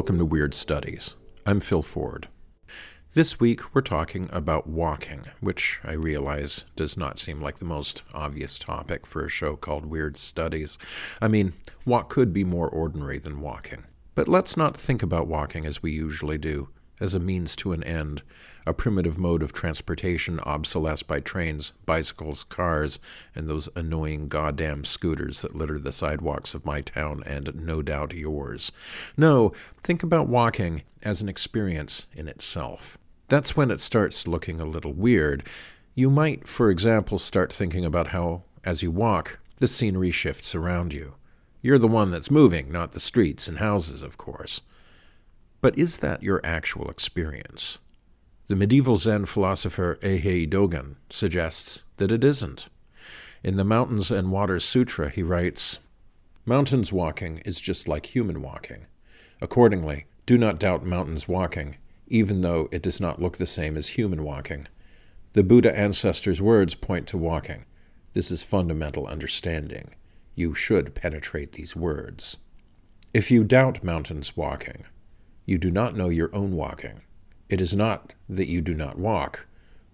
welcome to Weird Studies. I'm Phil Ford. This week we're talking about walking, which I realize does not seem like the most obvious topic for a show called Weird Studies. I mean, what could be more ordinary than walking? But let's not think about walking as we usually do as a means to an end, a primitive mode of transportation obsolesced by trains, bicycles, cars, and those annoying goddamn scooters that litter the sidewalks of my town and no doubt yours. No, think about walking as an experience in itself. That's when it starts looking a little weird. You might, for example, start thinking about how, as you walk, the scenery shifts around you. You're the one that's moving, not the streets and houses, of course. But is that your actual experience? The medieval Zen philosopher Eihei Dogen suggests that it isn't. In the Mountains and Waters Sutra, he writes Mountains walking is just like human walking. Accordingly, do not doubt mountains walking, even though it does not look the same as human walking. The Buddha ancestors' words point to walking. This is fundamental understanding. You should penetrate these words. If you doubt mountains walking, you do not know your own walking. It is not that you do not walk,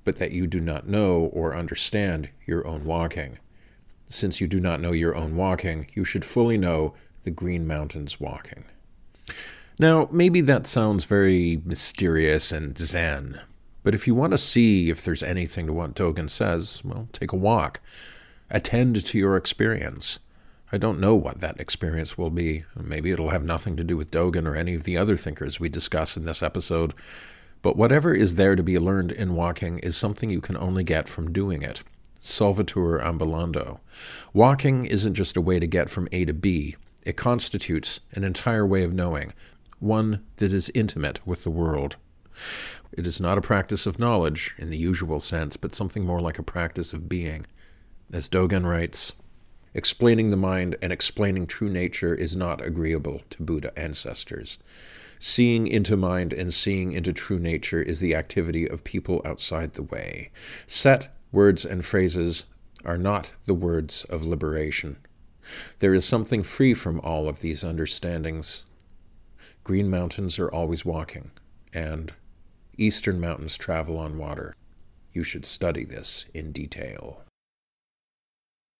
but that you do not know or understand your own walking. Since you do not know your own walking, you should fully know the Green Mountains walking. Now, maybe that sounds very mysterious and zen, but if you want to see if there's anything to what Dogen says, well, take a walk. Attend to your experience. I don't know what that experience will be. Maybe it'll have nothing to do with Dogen or any of the other thinkers we discuss in this episode. But whatever is there to be learned in walking is something you can only get from doing it. Solvitur ambulando. Walking isn't just a way to get from A to B, it constitutes an entire way of knowing, one that is intimate with the world. It is not a practice of knowledge in the usual sense, but something more like a practice of being. As Dogen writes, Explaining the mind and explaining true nature is not agreeable to Buddha ancestors. Seeing into mind and seeing into true nature is the activity of people outside the way. Set words and phrases are not the words of liberation. There is something free from all of these understandings. Green mountains are always walking, and eastern mountains travel on water. You should study this in detail.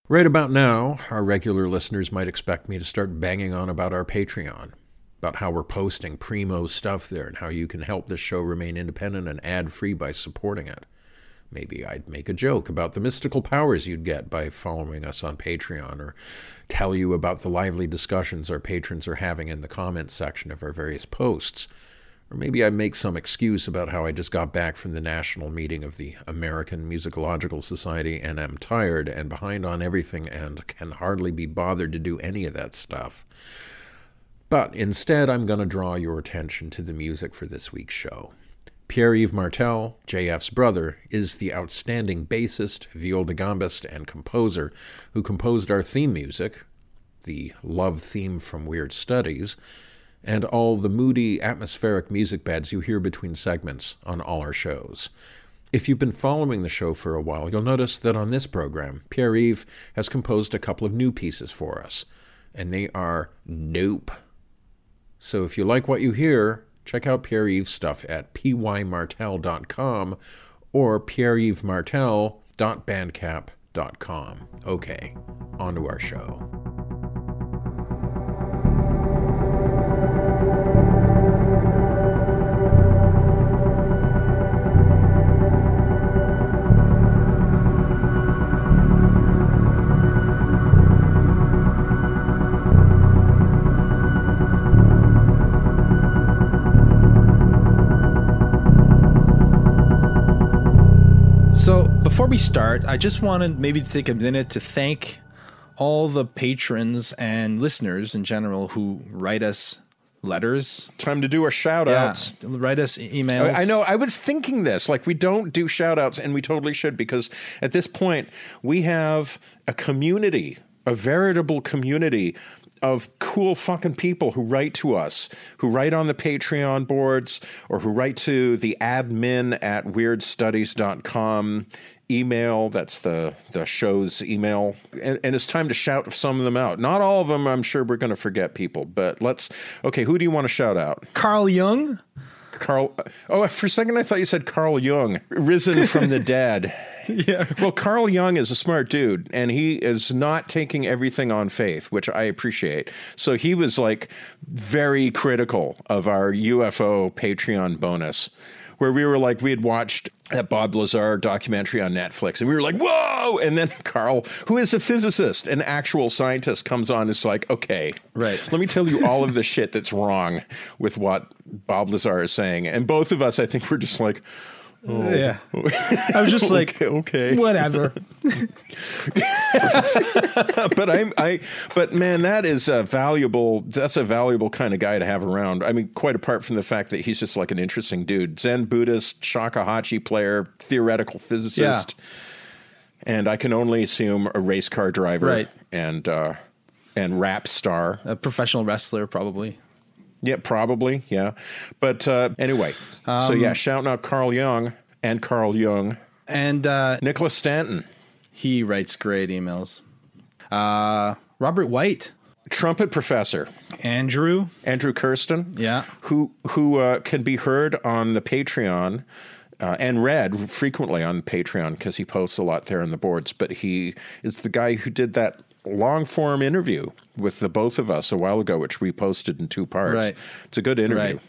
Right about now, our regular listeners might expect me to start banging on about our Patreon, about how we're posting primo stuff there and how you can help this show remain independent and ad free by supporting it. Maybe I'd make a joke about the mystical powers you'd get by following us on Patreon, or tell you about the lively discussions our patrons are having in the comments section of our various posts. Or maybe I make some excuse about how I just got back from the national meeting of the American Musicological Society and am tired and behind on everything and can hardly be bothered to do any of that stuff. But instead, I'm going to draw your attention to the music for this week's show. Pierre Yves Martel, JF's brother, is the outstanding bassist, viol de gambist, and composer who composed our theme music, the love theme from Weird Studies and all the moody, atmospheric music beds you hear between segments on all our shows. If you've been following the show for a while, you'll notice that on this program, Pierre Yves has composed a couple of new pieces for us, and they are nope. So if you like what you hear, check out Pierre Yves' stuff at pymartel.com or pierreyvesmartel.bandcamp.com. Okay, on to our show. Before we start, I just wanted maybe to take a minute to thank all the patrons and listeners in general who write us letters. Time to do our shout outs. Yeah, write us emails. I know. I was thinking this. Like, we don't do shout outs, and we totally should because at this point, we have a community, a veritable community of cool fucking people who write to us, who write on the Patreon boards, or who write to the admin at weirdstudies.com email. That's the, the show's email. And, and it's time to shout some of them out. Not all of them, I'm sure we're going to forget people, but let's. Okay, who do you want to shout out? Carl Jung. Carl. Uh, oh, for a second I thought you said Carl Jung, risen from the dead. Yeah. Well, Carl Jung is a smart dude, and he is not taking everything on faith, which I appreciate. So he was like very critical of our UFO Patreon bonus, where we were like, we had watched that Bob Lazar documentary on Netflix, and we were like, whoa! And then Carl, who is a physicist, an actual scientist, comes on and is like, okay, Right. let me tell you all of the shit that's wrong with what Bob Lazar is saying. And both of us, I think, were just like, Yeah. I was just like, okay. whatever. but I'm I but man, that is a valuable that's a valuable kind of guy to have around. I mean, quite apart from the fact that he's just like an interesting dude. Zen Buddhist, shakuhachi player, theoretical physicist. And I can only assume a race car driver Right. and uh and rap star. A professional wrestler, probably. Yeah, probably. Yeah. But uh anyway. so yeah, shouting out Carl Young and Carl Young. And uh, Nicholas Stanton. he writes great emails. Uh, Robert White. Trumpet professor. Andrew. Andrew Kirsten, Yeah. who who uh, can be heard on the Patreon uh, and read frequently on Patreon because he posts a lot there on the boards. But he is the guy who did that long form interview with the both of us a while ago, which we posted in two parts. Right. It's a good interview. Right.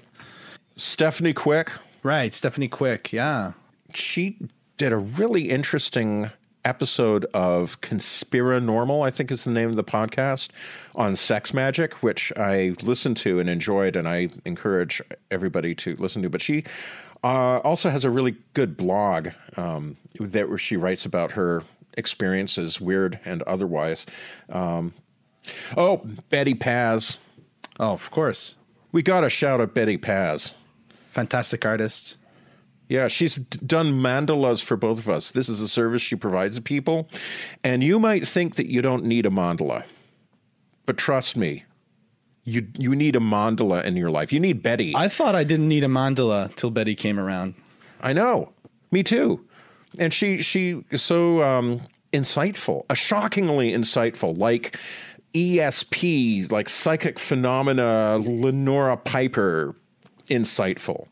Stephanie Quick, Right. Stephanie Quick. Yeah. she did a really interesting episode of Conspirinormal, I think is the name of the podcast, on sex magic, which I listened to and enjoyed, and I encourage everybody to listen to. But she uh, also has a really good blog um, that where she writes about her experiences, weird and otherwise. Um, oh, Betty Paz. Oh, of course. We got to shout out Betty Paz. Fantastic artist. Yeah, she's done mandalas for both of us. This is a service she provides to people. And you might think that you don't need a mandala. But trust me, you you need a mandala in your life. You need Betty. I thought I didn't need a mandala till Betty came around. I know. Me too. And she she is so um insightful, a shockingly insightful, like ESP, like psychic phenomena, Leonora Piper insightful.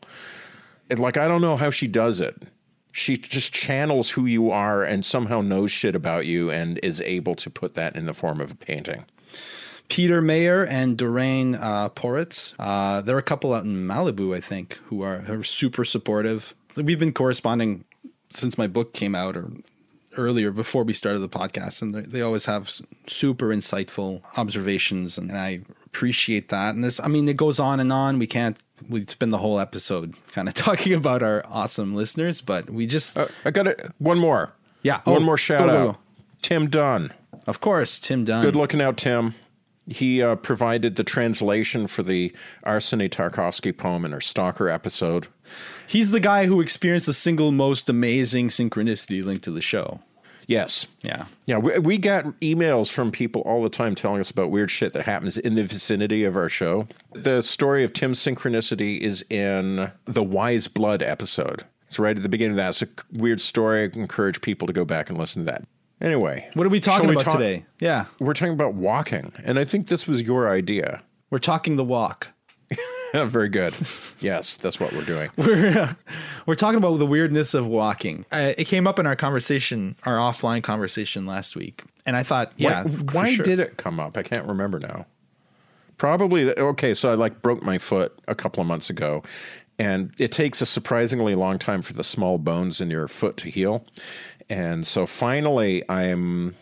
And like I don't know how she does it. She just channels who you are and somehow knows shit about you and is able to put that in the form of a painting. Peter Mayer and Doreen uh, Poritz. Uh, there are a couple out in Malibu, I think, who are, who are super supportive. We've been corresponding since my book came out or earlier before we started the podcast, and they, they always have super insightful observations, and I appreciate that. And there's, I mean, it goes on and on. We can't. We spend the whole episode kind of talking about our awesome listeners, but we just, Uh, I got it. One more. Yeah. One Oh, more go, shout go, out. Tim Dunn. of course, Tim Dunn. Good looking out, Tim. He uh, provided the translation for the Arseny Tarkovsky poem in our Stalker episode. He's the guy who experienced the single most amazing synchronicity linked to the show. Yes. Yeah. Yeah, we, we got emails from people all the time telling us about weird shit that happens in the vicinity of our show. The story of Tim's synchronicity is in the Wise Blood episode. It's right at the beginning of that. It's a weird story. I encourage people to go back and listen to that. Anyway, What are we talking about talk- today? Yeah. We're talking about walking, and I think this was your idea. We're talking the walk. Very good. yes, that's what we're doing. We're we're talking about the weirdness of walking. Uh, it came up in our conversation, our offline conversation last week. And I thought, yeah. why, why sure. did it come up? I can't remember now. Probably okay. So I like broke my foot a couple of months ago, and it takes a surprisingly long time for the small bones in your foot to heal. And so finally, I'm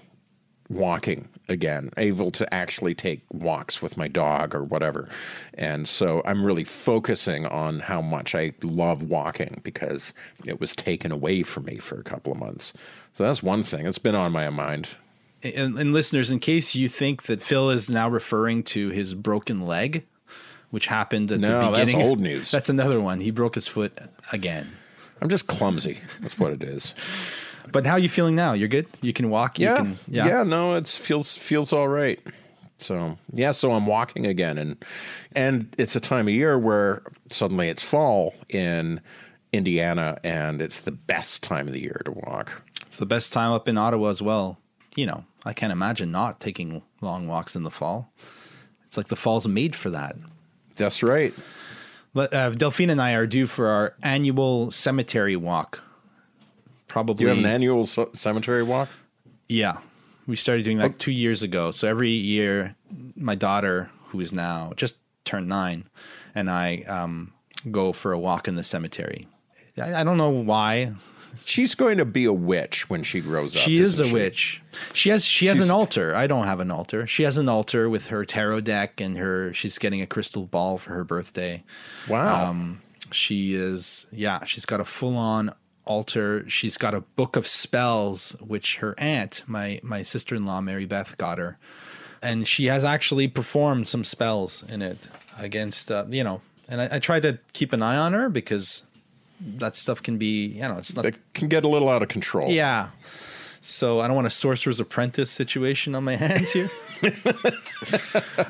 walking again, able to actually take walks with my dog or whatever. And so I'm really focusing on how much I love walking because it was taken away from me for a couple of months. So that's one thing. It's been on my mind. And, and listeners, in case you think that Phil is now referring to his broken leg, which happened at no, the beginning. that's old news. That's another one. He broke his foot again. I'm just clumsy. That's what it is. But how are you feeling now? You're good. You can walk. Yeah, You can, yeah, yeah. No, it feels feels all right. So yeah, so I'm walking again, and and it's a time of year where suddenly it's fall in Indiana, and it's the best time of the year to walk. It's the best time up in Ottawa as well. You know, I can't imagine not taking long walks in the fall. It's like the fall's made for that. That's right. Uh, Delphine and I are due for our annual cemetery walk. Probably. Do you have an annual c- cemetery walk? Yeah. We started doing that oh. two years ago. So every year, my daughter, who is now just turned nine, and I um, go for a walk in the cemetery. I, I don't know why. She's going to be a witch when she grows up. She is a she? witch. She has she has she's, an altar. I don't have an altar. She has an altar with her tarot deck and her. She's getting a crystal ball for her birthday. Wow. Um, she is yeah. She's got a full on altar. She's got a book of spells which her aunt, my my sister in law Mary Beth, got her, and she has actually performed some spells in it against uh, you know. And I, I tried to keep an eye on her because that stuff can be, you know, it's not. It can get a little out of control. Yeah. So I don't want a sorcerer's apprentice situation on my hands here.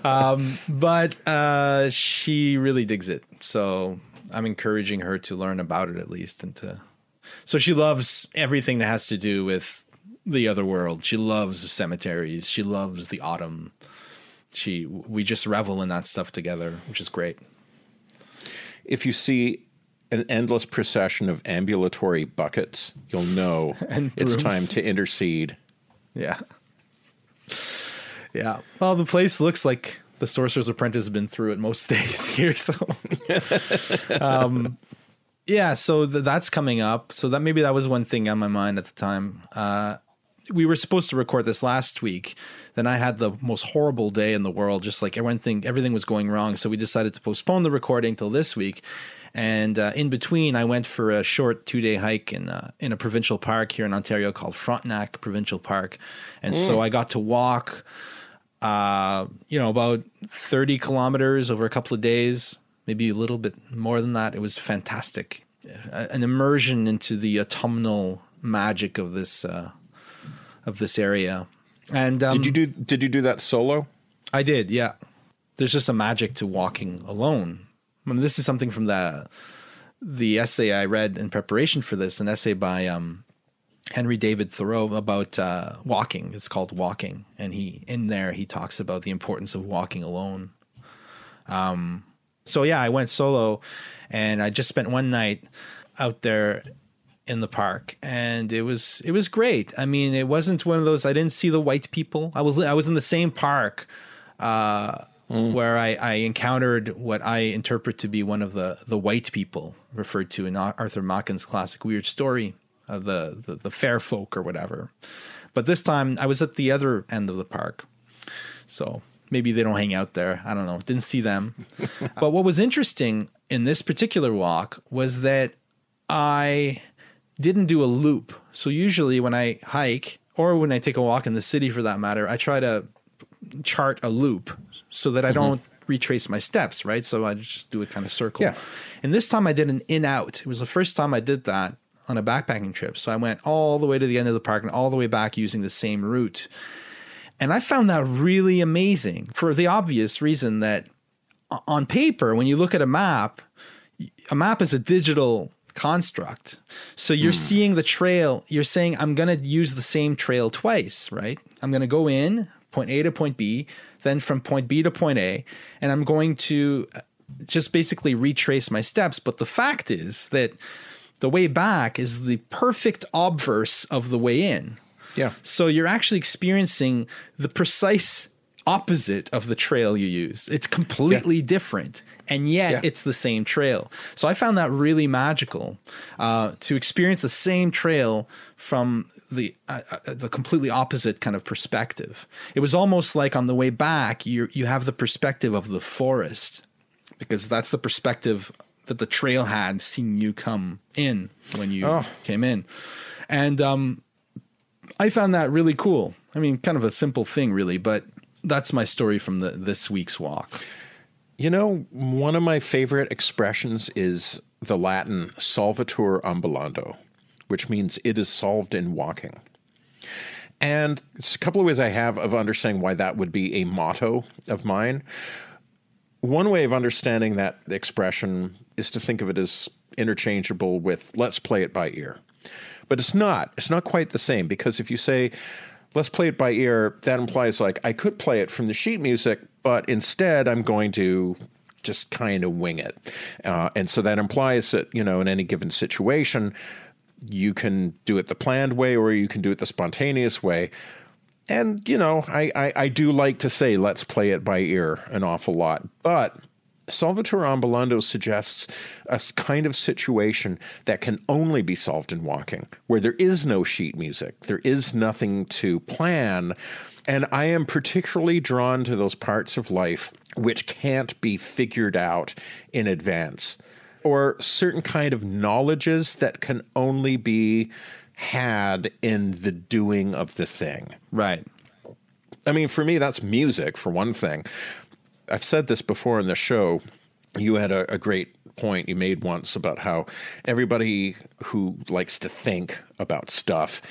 um, but uh, she really digs it. So I'm encouraging her to learn about it at least and to. So she loves everything that has to do with the other world. She loves the cemeteries. She loves the autumn. She we just revel in that stuff together, which is great. If you see an endless procession of ambulatory buckets, you'll know it's time to intercede. Yeah. Yeah. Well, the place looks like the Sorcerer's Apprentice has been through it most days here. So, um, yeah. So th- that's coming up. So that maybe that was one thing on my mind at the time. Uh, we were supposed to record this last week. Then I had the most horrible day in the world. Just like everything, everything was going wrong. So we decided to postpone the recording till this week. And uh, in between, I went for a short two day hike in uh, in a provincial park here in Ontario called Frontenac Provincial Park, and mm. so I got to walk, uh, you know, about thirty kilometers over a couple of days, maybe a little bit more than that. It was fantastic, an immersion into the autumnal magic of this uh, of this area. And um, did you do did you do that solo? I did, yeah. There's just a magic to walking alone I mean, this is something from the the essay I read in preparation for this, an essay by um, Henry David Thoreau about uh, walking. It's called Walking, and he in there he talks about the importance of walking alone. Um, so yeah, I went solo, and I just spent one night out there in the park and it was it was great i mean it wasn't one of those i didn't see the white people i was i was in the same park uh, mm. where I, I, encountered what I interpret to be one of the, the white people referred to in Arthur Machen's classic weird story of the, the, the fair folk or whatever. But this time I was at the other end of the park. So maybe they don't hang out there. I don't know. Didn't see them. but what was interesting in this particular walk was that I didn't do a loop. So usually when I hike or when I take a walk in the city for that matter, I try to chart a loop so that I mm-hmm. don't retrace my steps, right? So I just do a kind of circle. Yeah. And this time I did an in out. It was the first time I did that on a backpacking trip. So I went all the way to the end of the park and all the way back using the same route. And I found that really amazing for the obvious reason that on paper, when you look at a map, a map is a digital construct. So you're mm. seeing the trail, you're saying, I'm going to use the same trail twice, right? I'm going to go in, point A to point B, then from point B to point A, and I'm going to just basically retrace my steps. But the fact is that the way back is the perfect obverse of the way in. Yeah. So you're actually experiencing the precise opposite of the trail you use. It's completely yeah. different, and yet yeah. it's the same trail. So I found that really magical uh, to experience the same trail from the uh, uh, the completely opposite kind of perspective. It was almost like on the way back, you you have the perspective of the forest because that's the perspective that the trail had seeing you come in when you oh. came in, and um, I found that really cool. I mean, kind of a simple thing, really, but that's my story from the this week's walk. You know, one of my favorite expressions is the Latin solvitur ambulando, which means it is solved in walking. And it's a couple of ways I have of understanding why that would be a motto of mine. One way of understanding that expression is to think of it as interchangeable with let's play it by ear. But it's not. It's not quite the same because if you say let's play it by ear, that implies like I could play it from the sheet music, but instead I'm going to just kind of wing it. Uh, and so that implies that, you know, in any given situation, you can do it the planned way or you can do it the spontaneous way. And, you know, I, I, I do like to say let's play it by ear an awful lot. But Solvitur ambulando suggests a kind of situation that can only be solved in walking, where there is no sheet music, there is nothing to plan. And I am particularly drawn to those parts of life which can't be figured out in advance, or certain kind of knowledges that can only be had in the doing of the thing. Right. I mean, for me, that's music, for one thing. I've said this before in the show. You had a, a great point you made once about how everybody who likes to think about stuff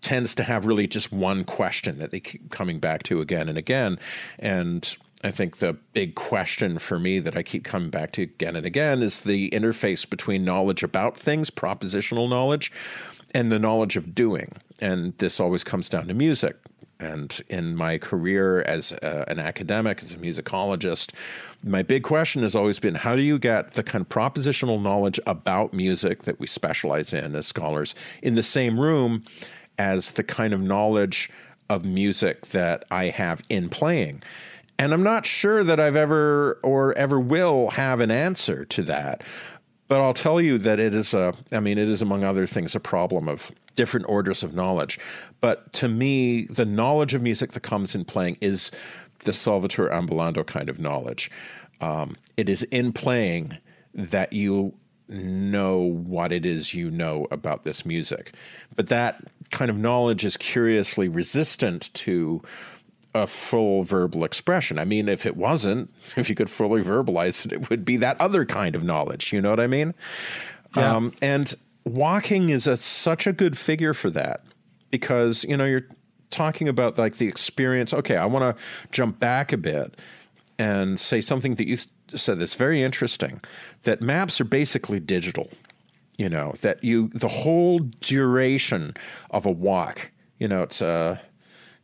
tends to have really just one question that they keep coming back to again and again. And I think the big question for me that I keep coming back to again and again is the interface between knowledge about things, propositional knowledge, and the knowledge of doing. And this always comes down to music. And in my career as a, an academic, as a musicologist, my big question has always been how do you get the kind of propositional knowledge about music that we specialize in as scholars in the same room as the kind of knowledge of music that I have in playing? And I'm not sure that I've ever or ever will have an answer to that. But I'll tell you that it is a, I mean, it is among other things a problem of different orders of knowledge. But to me, the knowledge of music that comes in playing is the solvitur ambulando kind of knowledge. Um, it is in playing that you know what it is you know about this music. But that kind of knowledge is curiously resistant to a full verbal expression. I mean, if it wasn't, if you could fully verbalize it, it would be that other kind of knowledge. You know what I mean? Yeah. Um, and walking is a, such a good figure for that because, you know, you're talking about like the experience. Okay, I want to jump back a bit and say something that you said that's very interesting that maps are basically digital. You know, that you, the whole duration of a walk, you know, it's a, uh,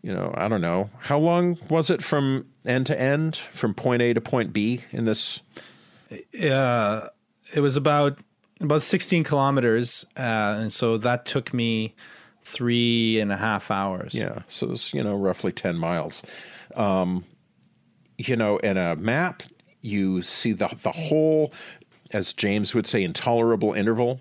you know, I don't know. How long was it from end to end, from point A to point B in this? Uh, it was about about 16 kilometers. Uh, and so that took me three and a half hours. Yeah. So it's, you know, roughly 10 miles. Um, you know, in a map, you see the, the whole, as James would say, intolerable interval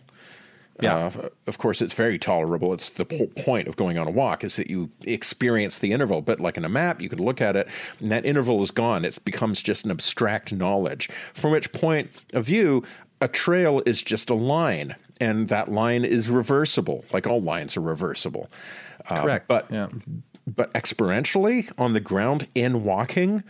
yeah. Uh, of course, it's very tolerable. It's the whole point of going on a walk is that you experience the interval. But like in a map, you can look at it, and that interval is gone. It becomes just an abstract knowledge. From which point of view, a trail is just a line, and that line is reversible. Like all lines are reversible. Uh, Correct. but yeah. but experientially on the ground in walking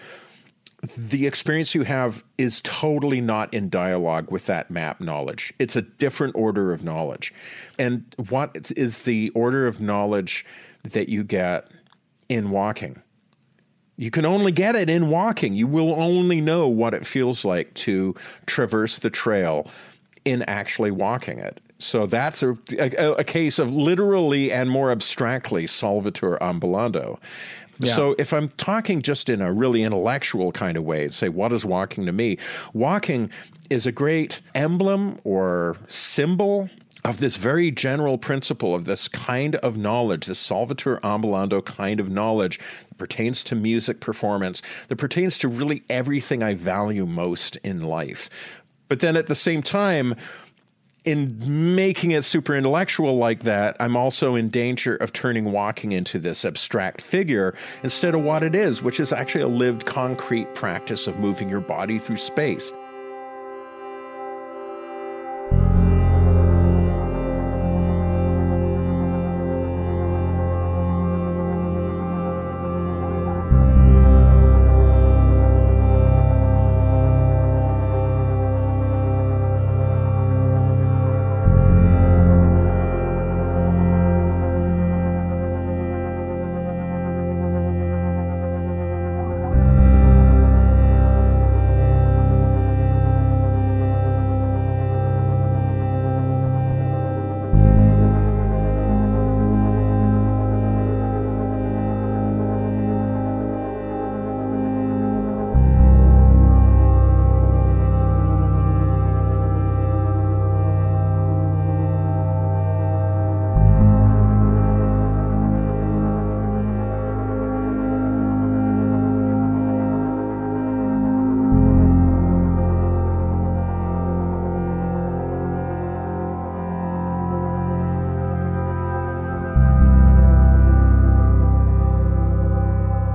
the experience you have is totally not in dialogue with that map knowledge. It's a different order of knowledge. And what is the order of knowledge that you get in walking? You can only get it in walking. You will only know what it feels like to traverse the trail in actually walking it. So that's a, a, a case of literally and more abstractly solvitur ambulando. Yeah. So if I'm talking just in a really intellectual kind of way, say, what is walking to me? Walking is a great emblem or symbol of this very general principle of this kind of knowledge, this solvitur ambulando kind of knowledge that pertains to music performance, that pertains to really everything I value most in life. But then at the same time, in making it super intellectual like that, I'm also in danger of turning walking into this abstract figure instead of what it is, which is actually a lived, concrete practice of moving your body through space.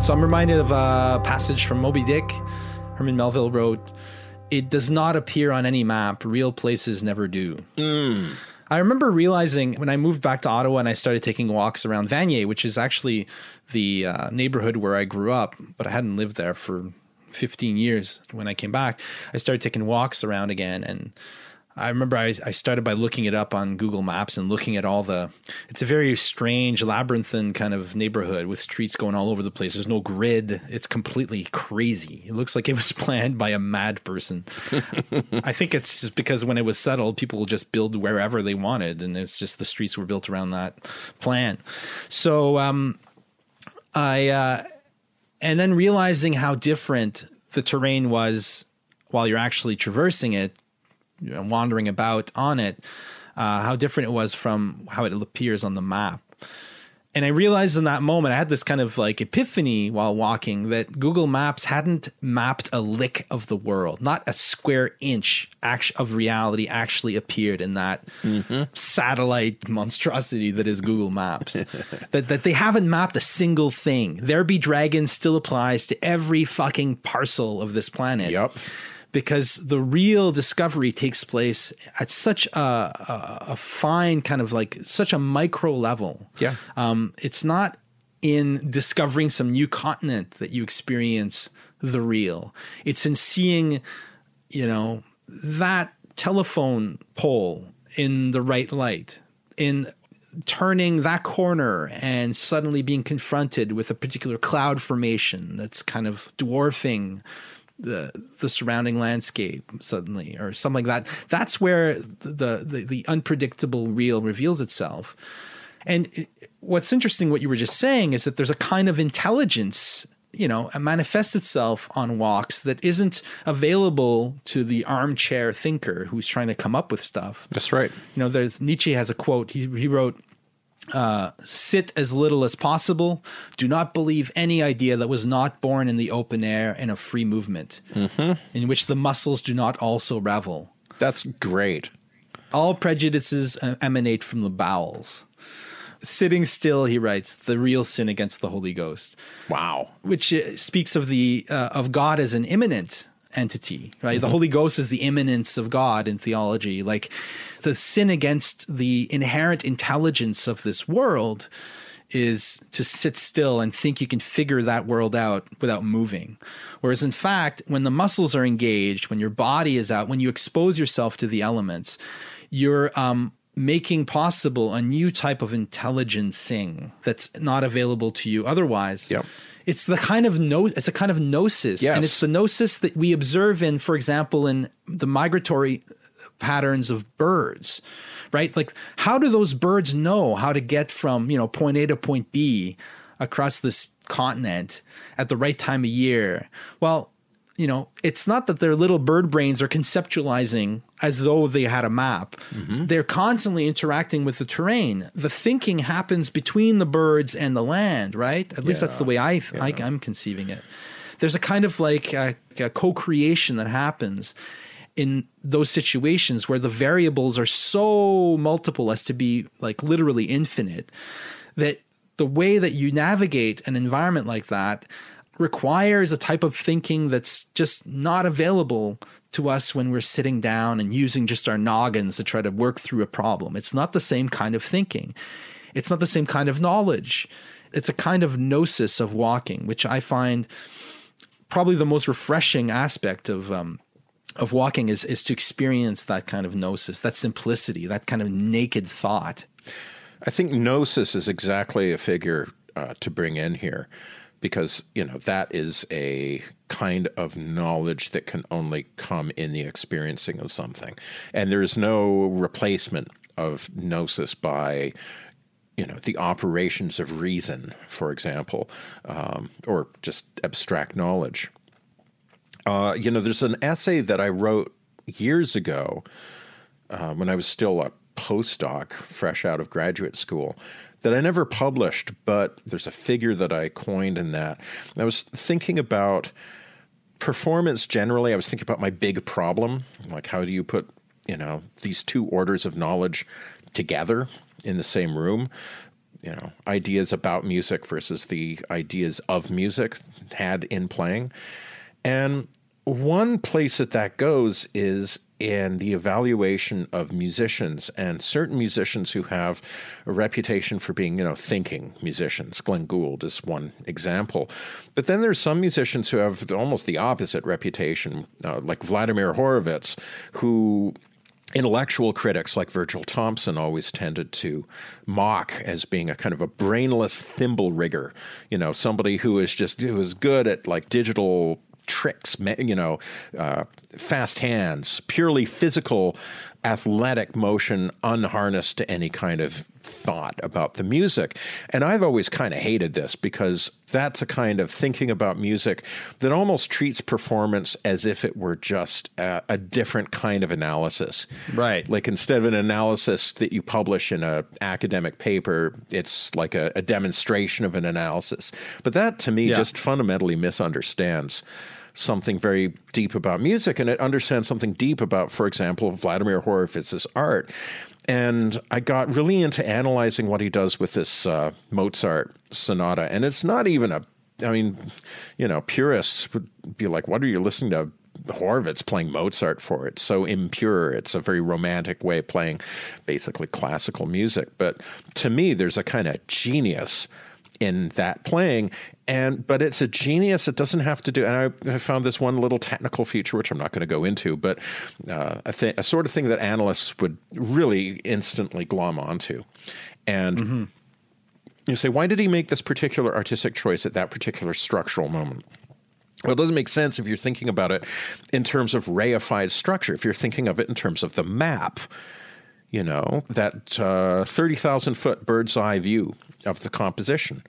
So I'm reminded of a passage from Moby Dick. Herman Melville wrote, It does not appear on any map. Real places never do. I remember realizing when I moved back to Ottawa and I started taking walks around Vanier, which is actually the uh, neighborhood where I grew up, but I hadn't lived there for 15 years. When I came back, I started taking walks around again. And I remember I, I started by looking it up on Google Maps and looking at all the. It's a very strange labyrinthine kind of neighborhood with streets going all over the place. There's no grid. It's completely crazy. It looks like it was planned by a mad person. I think it's just because when it was settled, people will just build wherever they wanted, and it's just the streets were built around that plan. So um, I uh, and then realizing how different the terrain was while you're actually traversing it wandering about on it, uh, how different it was from how it appears on the map. And I realized in that moment, I had this kind of like epiphany while walking that Google Maps hadn't mapped a lick of the world, not a square inch of reality actually appeared in that mm-hmm. satellite monstrosity that is Google Maps. that, that they haven't mapped a single thing. There be dragons still applies to every fucking parcel of this planet. Yep because the real discovery takes place at such a, a, a, fine kind of like such a micro level. Yeah. Um, it's not in discovering some new continent that you experience the real. It's in seeing, you know, that telephone pole in the right light, in turning that corner and suddenly being confronted with a particular cloud formation that's kind of dwarfing the the surrounding landscape suddenly or something like that. That's where the the, the unpredictable real reveals itself. And it, what's interesting what you were just saying is that there's a kind of intelligence you know manifests itself on walks that isn't available to the armchair thinker who's trying to come up with stuff. That's right. You know there's nietzsche has a quote he, he wrote uh, sit as little as possible. Do not believe any idea that was not born in the open air in a free movement, mm-hmm. in which the muscles do not also revel. That's great. All prejudices uh, emanate from the bowels. Sitting still, he writes, the real sin against the Holy Ghost. Wow. Which uh, speaks of the uh, of God as an immanent entity, right? Mm-hmm. The Holy Ghost is the immanence of God in theology. Like the sin against the inherent intelligence of this world is to sit still and think you can figure that world out without moving. Whereas in fact, when the muscles are engaged, when your body is out, when you expose yourself to the elements, you're um, making possible a new type of intelligencing that's not available to you otherwise. Yep. It's the kind of no it's a kind of gnosis. Yes. And it's the gnosis that we observe in, for example, in the migratory patterns of birds, right? Like, how do those birds know how to get from, you know, point A to point B across this continent at the right time of year? Well, you know, it's not that their little bird brains are conceptualizing as though they had a map. Mm-hmm. They're constantly interacting with the terrain. The thinking happens between the birds and the land, right? At least that's the way I, yeah. I am conceiving it. There's a kind of like a, a co-creation that happens in those situations where the variables are so multiple as to be like literally infinite that the way that you navigate an environment like that requires a type of thinking that's just not available to us when we're sitting down and using just our noggins to try to work through a problem. It's not the same kind of thinking. It's not the same kind of knowledge. It's a kind of gnosis of walking, which I find probably the most refreshing aspect of um, of walking is is to experience that kind of gnosis, that simplicity, that kind of naked thought. I think gnosis is exactly a figure uh, to bring in here because you know that is a kind of knowledge that can only come in the experiencing of something. And there's no replacement of gnosis by you know the operations of reason for example um, or just abstract knowledge. Uh, you know there's an essay that i wrote years ago uh, when i was still a postdoc fresh out of graduate school that I never published, but there's a figure that I coined in that. I was thinking about performance generally. I was thinking about my big problem, like how do you put, you know, these two orders of knowledge together in the same room? You know, ideas about music versus the ideas of music had in playing. And one place that that goes is in the evaluation of musicians and certain musicians who have a reputation for being, you know, thinking musicians. Glenn Gould is one example. But then there's some musicians who have almost the opposite reputation, uh, like Vladimir Horowitz, who intellectual critics like Virgil Thomson always tended to mock as being a kind of a brainless thimble rigger, you know, somebody who is just who is good at like digital tricks, you know, uh, fast hands, purely physical, athletic motion, unharnessed to any kind of thought about the music. And I've always kind of hated this because that's a kind of thinking about music that almost treats performance as if it were just a, a different kind of analysis. Right. Like instead of an analysis that you publish in a academic paper, it's like a, a demonstration of an analysis. But that to me yeah. just fundamentally misunderstands something very deep about music and it understands something deep about, for example, Vladimir Horowitz's art. And I got really into analyzing what he does with this uh, Mozart sonata. And it's not even a, I mean, you know, purists would be like, what are you listening to Horowitz playing Mozart for. It's so impure. It's a very romantic way of playing basically classical music. But to me, there's a kind of genius in that playing and but it's a genius it doesn't have to do and i, I found this one little technical feature which i'm not going to go into but uh, a, th- a sort of thing that analysts would really instantly glom onto and mm-hmm. you say why did he make this particular artistic choice at that particular structural moment well, it doesn't make sense if you're thinking about it in terms of reified structure. If you're thinking of it in terms of the map, you know, that uh, 30,000 foot bird's eye view of the composition.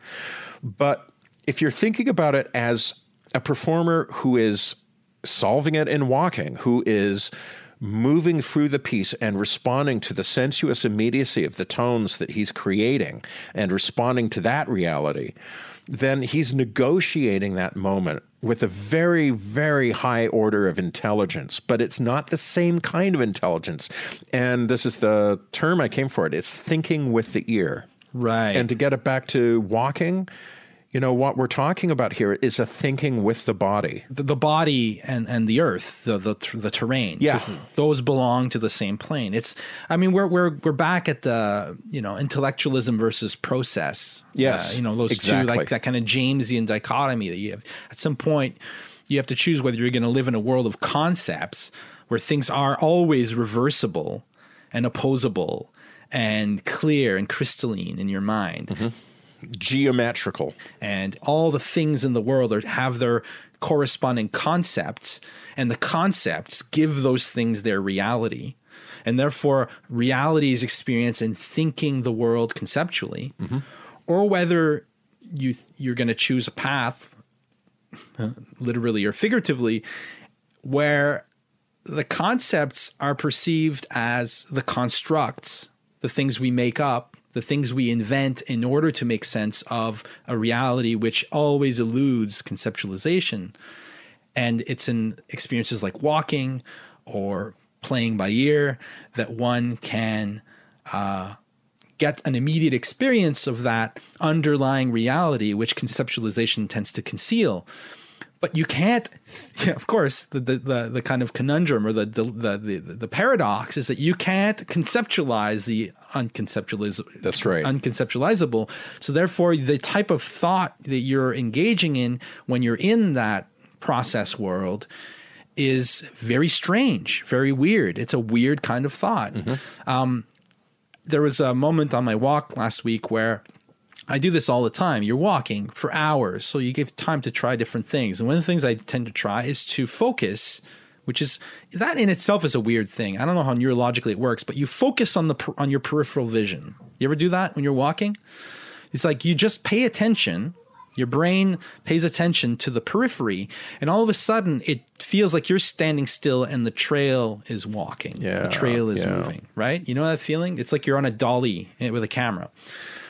But if you're thinking about it as a performer who is solving it in walking, who is moving through the piece and responding to the sensuous immediacy of the tones that he's creating and responding to that reality, then he's negotiating that moment with a very, very high order of intelligence, but it's not the same kind of intelligence. And this is the term I came for it it's thinking with the ear. Right. And to get it back to walking, you know what we're talking about here is a thinking with the body. The, the body and and the earth the the, the terrain yeah. those belong to the same plane. It's i mean we're we're we're back at the you know intellectualism versus process. Yes uh, you know those exactly. two like that kind of jamesian dichotomy that you have. At some point you have to choose whether you're going to live in a world of concepts where things are always reversible and opposable and clear and crystalline in your mind. Mm-hmm. Geometrical. And all the things in the world are, have their corresponding concepts, and the concepts give those things their reality. And therefore, reality is experienced in thinking the world conceptually, mm-hmm. or whether you you're going to choose a path literally or figuratively, where the concepts are perceived as the constructs, the things we make up, the things we invent in order to make sense of a reality which always eludes conceptualization. And it's in experiences like walking or playing by ear that one can uh, get an immediate experience of that underlying reality, which conceptualization tends to conceal. But you can't, yeah, of course, the, the, the, the, kind of conundrum or the, the, the, the paradox is that you can't conceptualize the unconceptualizable. That's right. Unconceptualizable. So therefore, the type of thought that you're engaging in when you're in that process world is very strange, very weird. It's a weird kind of thought. Mm-hmm. Um, there was a moment on my walk last week where I do this all the time. You're walking for hours, so you give time to try different things. And one of the things I tend to try is to focus, which is that in itself is a weird thing. I don't know how neurologically it works, but you focus on the on your peripheral vision. You ever do that when you're walking? It's like you just pay attention your brain pays attention to the periphery, and all of a sudden it feels like you're standing still and the trail is walking. Yeah, the trail is yeah. moving, right? You know that feeling? It's like you're on a dolly eh, with a camera.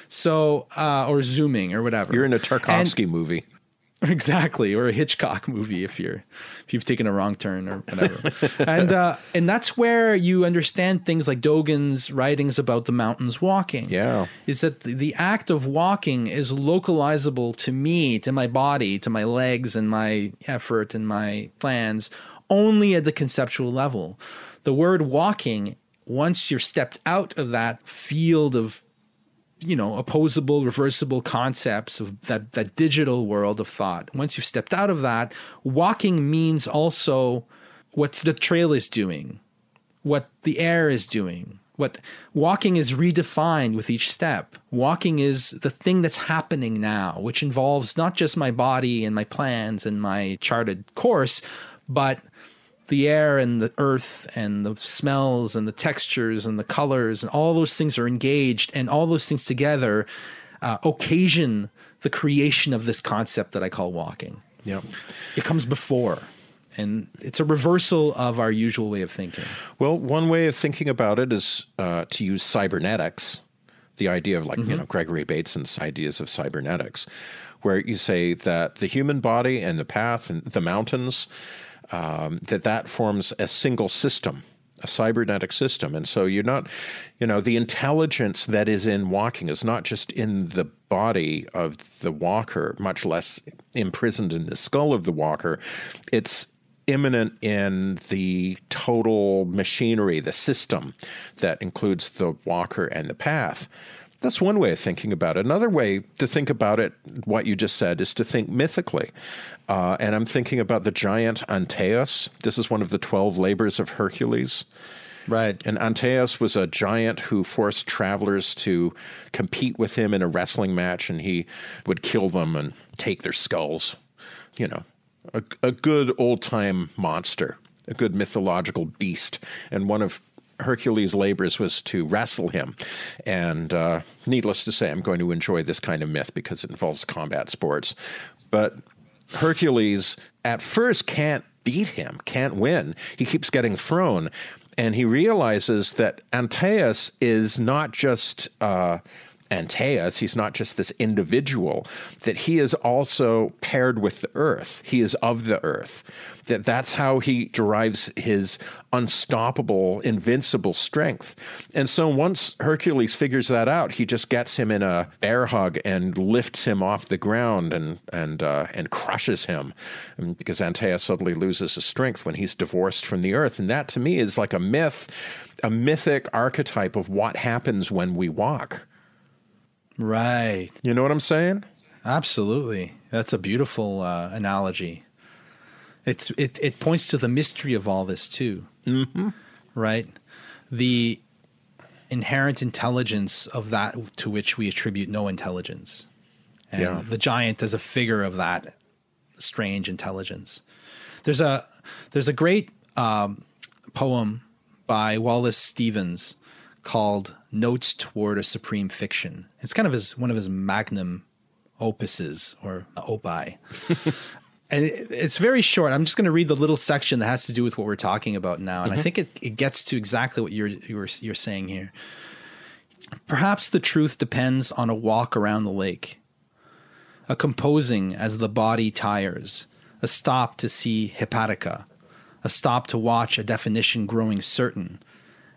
So, uh, or zooming or whatever. You're in a Tarkovsky and, movie. Exactly, or a Hitchcock movie if you're if you've taken a wrong turn or whatever. and uh, and that's where you understand things like Dogen's writings about the mountains walking. Yeah, is that the, the act of walking is localizable to me, to my body, to my legs, and my effort and my plans only at the conceptual level. The word walking, once you're stepped out of that field of you know opposable reversible concepts of that that digital world of thought. Once you've stepped out of that walking means also what the trail is doing what the air is doing what walking is redefined with each step. Walking is the thing that's happening now which involves not just my body and my plans and my charted course but the air and the earth and the smells and the textures and the colors and all those things are engaged and all those things together uh, occasion the creation of this concept that I call walking. Yeah. It comes before and it's a reversal of our usual way of thinking. Well, one way of thinking about it is uh, to use cybernetics, the idea of like, mm-hmm. you know, Gregory Bateson's ideas of cybernetics, where you say that the human body and the path and the mountains um, that that forms a single system a cybernetic system. And so you're not, you know, the intelligence that is in walking is not just in the body of the walker, much less imprisoned in the skull of the walker. It's immanent in the total machinery, the system that includes the walker and the path. That's one way of thinking about it. Another way to think about it, what you just said, is to think mythically. Uh, and I'm thinking about the giant Antaeus. This is one of the 12 labors of Hercules. Right. And Antaeus was a giant who forced travelers to compete with him in a wrestling match, and he would kill them and take their skulls. You know, a, a good old time monster, a good mythological beast, and one of Hercules' labors was to wrestle him. And uh, needless to say, I'm going to enjoy this kind of myth because it involves combat sports. But Hercules at first can't beat him, can't win. He keeps getting thrown. And he realizes that Antaeus is not just. Uh, Antaeus, he's not just this individual, that he is also paired with the earth. He is of the earth. That that's how he derives his unstoppable, invincible strength. And so once Hercules figures that out, he just gets him in a bear hug and lifts him off the ground and and uh, and crushes him, and because Antaeus suddenly loses his strength when he's divorced from the earth. And that to me is like a myth, a mythic archetype of what happens when we walk Right. You know what I'm saying? Absolutely. That's a beautiful uh, analogy. It's it it points to the mystery of all this too. Mm-hmm. Right? The inherent intelligence of that to which we attribute no intelligence. And yeah. the giant is a figure of that strange intelligence. There's a there's a great um, poem by Wallace Stevens called Notes Toward a Supreme Fiction. It's kind of his one of his magnum opuses or opi. and it, it's very short. I'm just going to read the little section that has to do with what we're talking about now, and I mm-hmm. think it, it gets to exactly what you're you're you're saying here. Perhaps the truth depends on a walk around the lake, a composing as the body tires, a stop to see hepatica, a stop to watch a definition growing certain,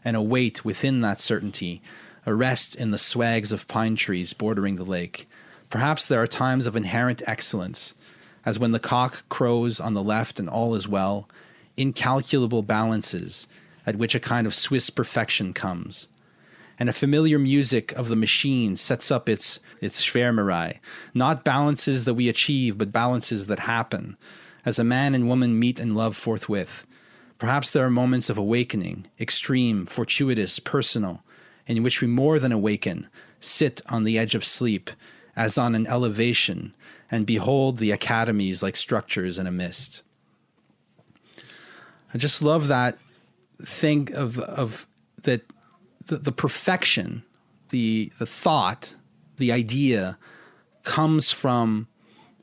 and a wait within that certainty, a rest in the swags of pine trees bordering the lake. Perhaps there are times of inherent excellence, as when the cock crows on the left and all is well, incalculable balances at which a kind of Swiss perfection comes and a familiar music of the machine sets up its its Schwärmerei, not balances that we achieve, but balances that happen, as a man and woman meet and love forthwith. Perhaps there are moments of awakening, extreme, fortuitous, personal, in which we more than awaken, sit on the edge of sleep, as on an elevation, and behold the academies like structures in a mist. I just love that thing of of that the, the perfection, the the thought, the idea comes from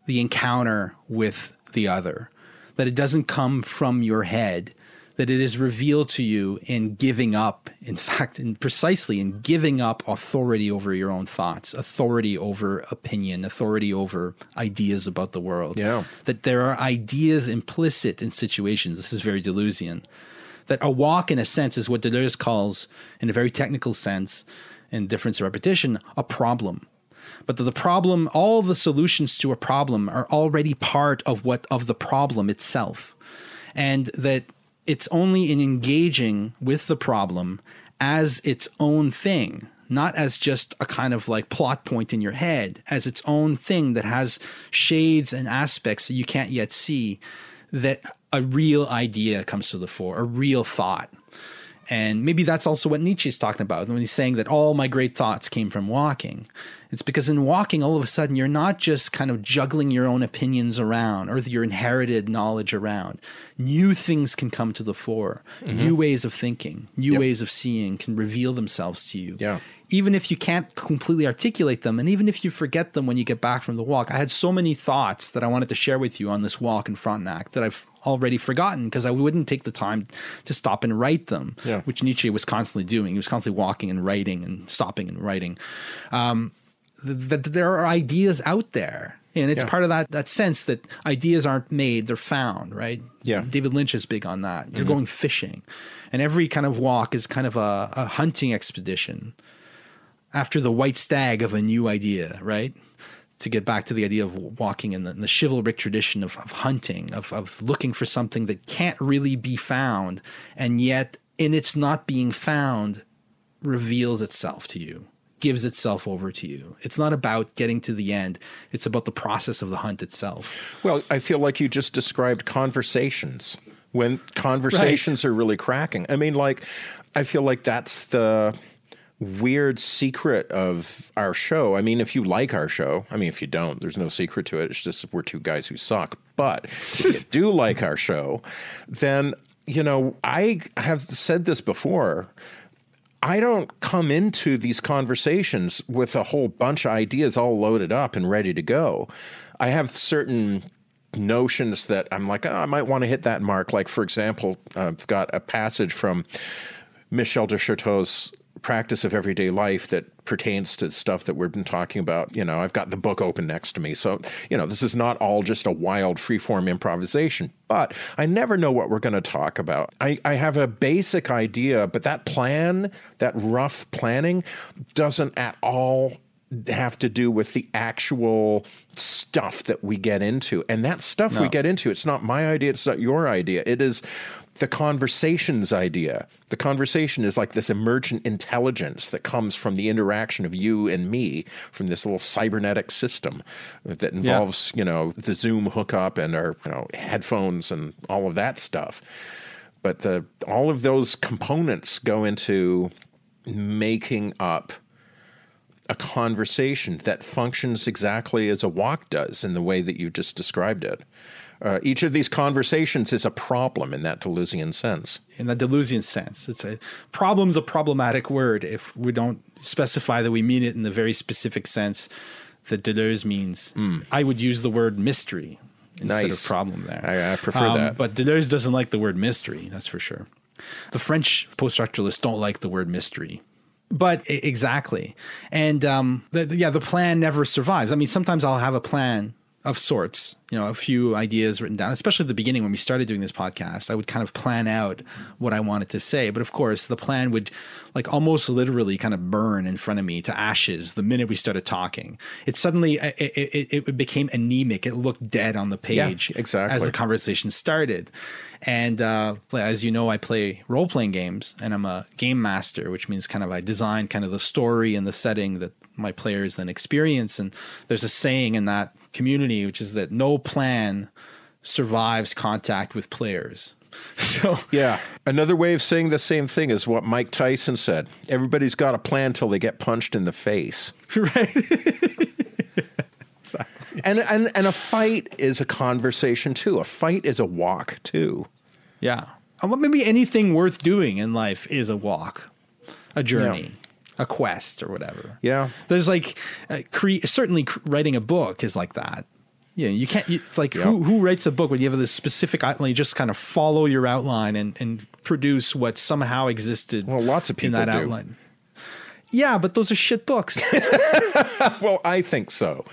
the encounter with the other. That it doesn't come from your head, that it is revealed to you in giving up, in fact, in precisely in giving up authority over your own thoughts, authority over opinion, authority over ideas about the world. Yeah. That there are ideas implicit in situations. This is very Deleuzian that a walk, in a sense, is what Deleuze calls, in a very technical sense, in difference of repetition, a problem. But that the problem, all the solutions to a problem are already part of what of the problem itself, and that it's only in engaging with the problem as its own thing, not as just a kind of like plot point in your head, as its own thing that has shades and aspects that you can't yet see, that a real idea comes to the fore, a real thought. And maybe that's also what Nietzsche's talking about when he's saying that all my great thoughts came from walking. It's because in walking, all of a sudden, you're not just kind of juggling your own opinions around or your inherited knowledge around. New things can come to the fore. Mm-hmm. New ways of thinking, new yep. ways of seeing can reveal themselves to you. Yeah. Even if you can't completely articulate them, and even if you forget them when you get back from the walk. I had so many thoughts that I wanted to share with you on this walk in Frontenac that I've already forgotten because I wouldn't take the time to stop and write them, yeah. which Nietzsche was constantly doing. He was constantly walking and writing and stopping and writing. Um, that there are ideas out there. And it's yeah. part of that that sense that ideas aren't made they're found right? Yeah. David lynch is big on that. You're mm-hmm. going fishing. And every kind of walk is kind of a, a hunting expedition after the white stag of a new idea right? To get back to the idea of walking in the, in the chivalric tradition of, of hunting, of, of looking for something that can't really be found, and yet in its not being found, reveals itself to you, gives itself over to you. It's not about getting to the end, it's about the process of the hunt itself. Well, I feel like you just described conversations when conversations right. are really cracking. I mean, like, I feel like that's the weird secret of our show. I mean, if you like our show, I mean, if you don't, there's no secret to it. It's just we're two guys who suck. But if you do like our show, then, you know, I have said this before. I don't come into these conversations with a whole bunch of ideas all loaded up and ready to go. I have certain notions that I'm like, oh, I might want to hit that mark. Like, for example, I've got a passage from Michel de Certeau's practice of everyday life that pertains to stuff that we've been talking about. You know, I've got the book open next to me. So, you know, this is not all just a wild freeform improvisation, but I never know what we're going to talk about. I, I have a basic idea, but that plan, that rough planning, doesn't at all have to do with the actual stuff that we get into. And that stuff no. we get into, it's not my idea, it's not your idea. It is the conversations idea. The conversation is like this emergent intelligence that comes from the interaction of you and me from this little cybernetic system that involves, yeah. you know, the Zoom hookup and our, you know, headphones and all of that stuff. But the all of those components go into making up a conversation that functions exactly as a walk does in the way that you just described it. Uh, each of these conversations is a problem in that Deleuzian sense. In that Deleuzian sense, it's a problem's a problematic word if we don't specify that we mean it in the very specific sense that Deleuze means. Mm. I would use the word mystery. instead Nice. of problem there. I- I prefer Um, that. But Deleuze doesn't like the word mystery, that's for sure. The French post-structuralists don't like the word mystery. But exactly. And um, the- yeah, the plan never survives. I mean, sometimes I'll have a plan of sorts, you know, a few ideas written down, especially at the beginning when we started doing this podcast. I would kind of plan out what I wanted to say. But of course, the plan would like almost literally kind of burn in front of me to ashes the minute we started talking. It suddenly, it, it, it, became anemic. It looked dead on the page exactly. as the conversation started. And uh, as you know, I play role playing games and I'm a game master, which means kind of I design kind of the story and the setting that my players then experience. And there's a saying in that community, which is that no plan survives contact with players. So, Yeah. Another way of saying the same thing is what Mike Tyson said. Everybody's got a plan till they get punched in the face. right. And and and a fight is a conversation too. A fight is a walk too. Yeah. Uh, Well, maybe anything worth doing in life is a walk, a journey, a quest, or whatever. Yeah. There's like, uh, cre- certainly cr- writing a book is like that. Yeah, you can't. It's like Yeah. who who writes a book when you have this specific outline? You just kind of follow your outline and and produce what somehow existed. Well, lots of in people that do. outline. Yeah, but those are shit books. Well, I think so.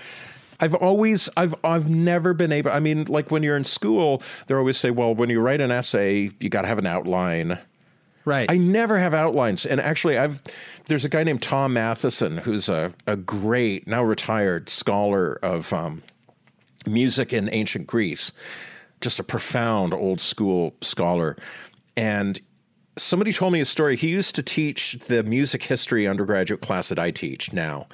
I've always I've I've never been able I mean like when you're in school they always say well when you write an essay you got to have an outline. right. I never have outlines. And actually, I've there's a guy named Tom Mathiesen who's a, a great now retired scholar of um, music in ancient Greece, just a profound old school scholar. And somebody told me a story. He used to teach the music history undergraduate class that I teach now.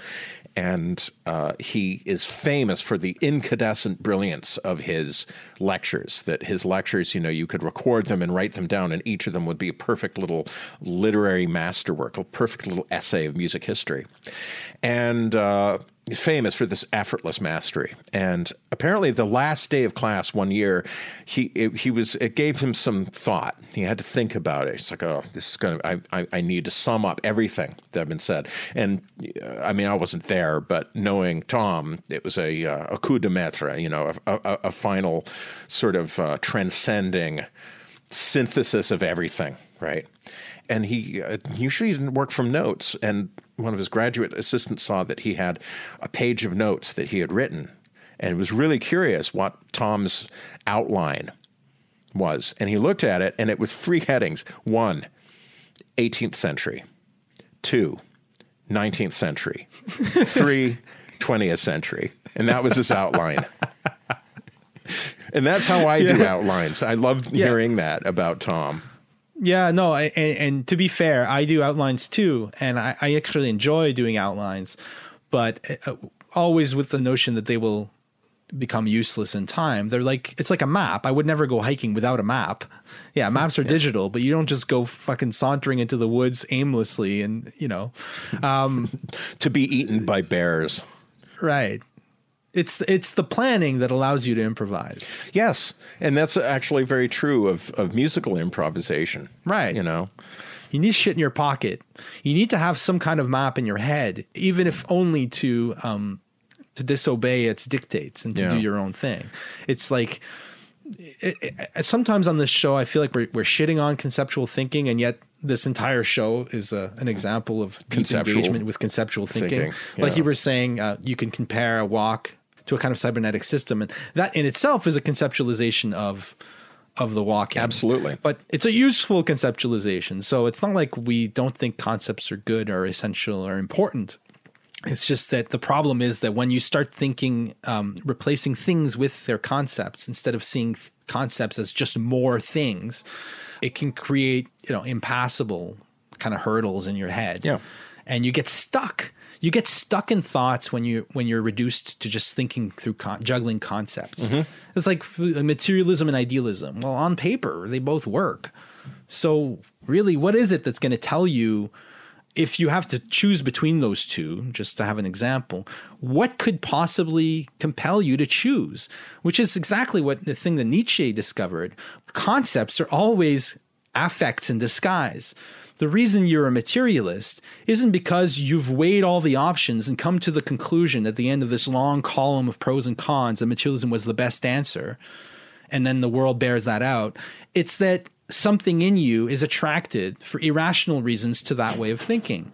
And uh, he is famous for the incandescent brilliance of his lectures. That his lectures, you know, you could record them and write them down, and each of them would be a perfect little literary masterwork, a perfect little essay of music history. And uh, famous for this effortless mastery. And apparently, the last day of class one year, he it, he was it gave him some thought. He had to think about it. It's like, oh, this is gonna. I, I I need to sum up everything that had been said. And uh, I mean, I wasn't there, but knowing Tom, it was a uh, a coup de maître. You know, a, a, a final sort of uh, transcending synthesis of everything, right? And he uh, usually didn't work from notes. And one of his graduate assistants saw that he had a page of notes that he had written and was really curious what Tom's outline was. And he looked at it and it was three headings one, 18th century, two, 19th century, three, 20th century. And that was his outline. And that's how I do outlines. I love hearing that about Tom. Yeah, no, I- and, and to be fair, I do outlines too, and I, I actually enjoy doing outlines, but uh, always with the notion that they will become useless in time. They're like it's like a map. I would never go hiking without a map. Yeah, maps are digital, but you don't just go fucking sauntering into the woods aimlessly, and you know, To be eaten by bears. right. It's it's the planning that allows you to improvise. Yes. And that's actually very true of, of musical improvisation. Right. You know? You need shit in your pocket. You need to have some kind of map in your head, even if only to um, to disobey its dictates and to Yeah. do your own thing. It's like it, it- sometimes on this show, I feel like we're we're shitting on conceptual thinking, and yet this entire show is a, an example of deep engagement with conceptual thinking. thinking, Like you were saying, uh, you can compare a walk to a kind of cybernetic system, and that in itself is a conceptualization of of the walking. Absolutely. But it's a useful conceptualization. So it's not like we don't think concepts are good or essential or important. It's just that the problem is that when you start thinking, um, replacing things with their concepts instead of seeing th- concepts as just more things, it can create, you know, impassable kind of hurdles in your head. Yeah. And you get stuck. You get stuck in thoughts when you when you're reduced to just thinking through con- juggling concepts. Mm-hmm. It's like uh, materialism and idealism. Well, on paper, they both work. So, really, what is it that's going to tell you if you have to choose between those two, just to have an example, what could possibly compel you to choose? Which is exactly what the thing that Nietzsche discovered. Concepts are always affects in disguise. The reason you're a materialist isn't because you've weighed all the options and come to the conclusion at the end of this long column of pros and cons that materialism was the best answer, and then the world bears that out. It's that something in you is attracted for irrational reasons to that way of thinking.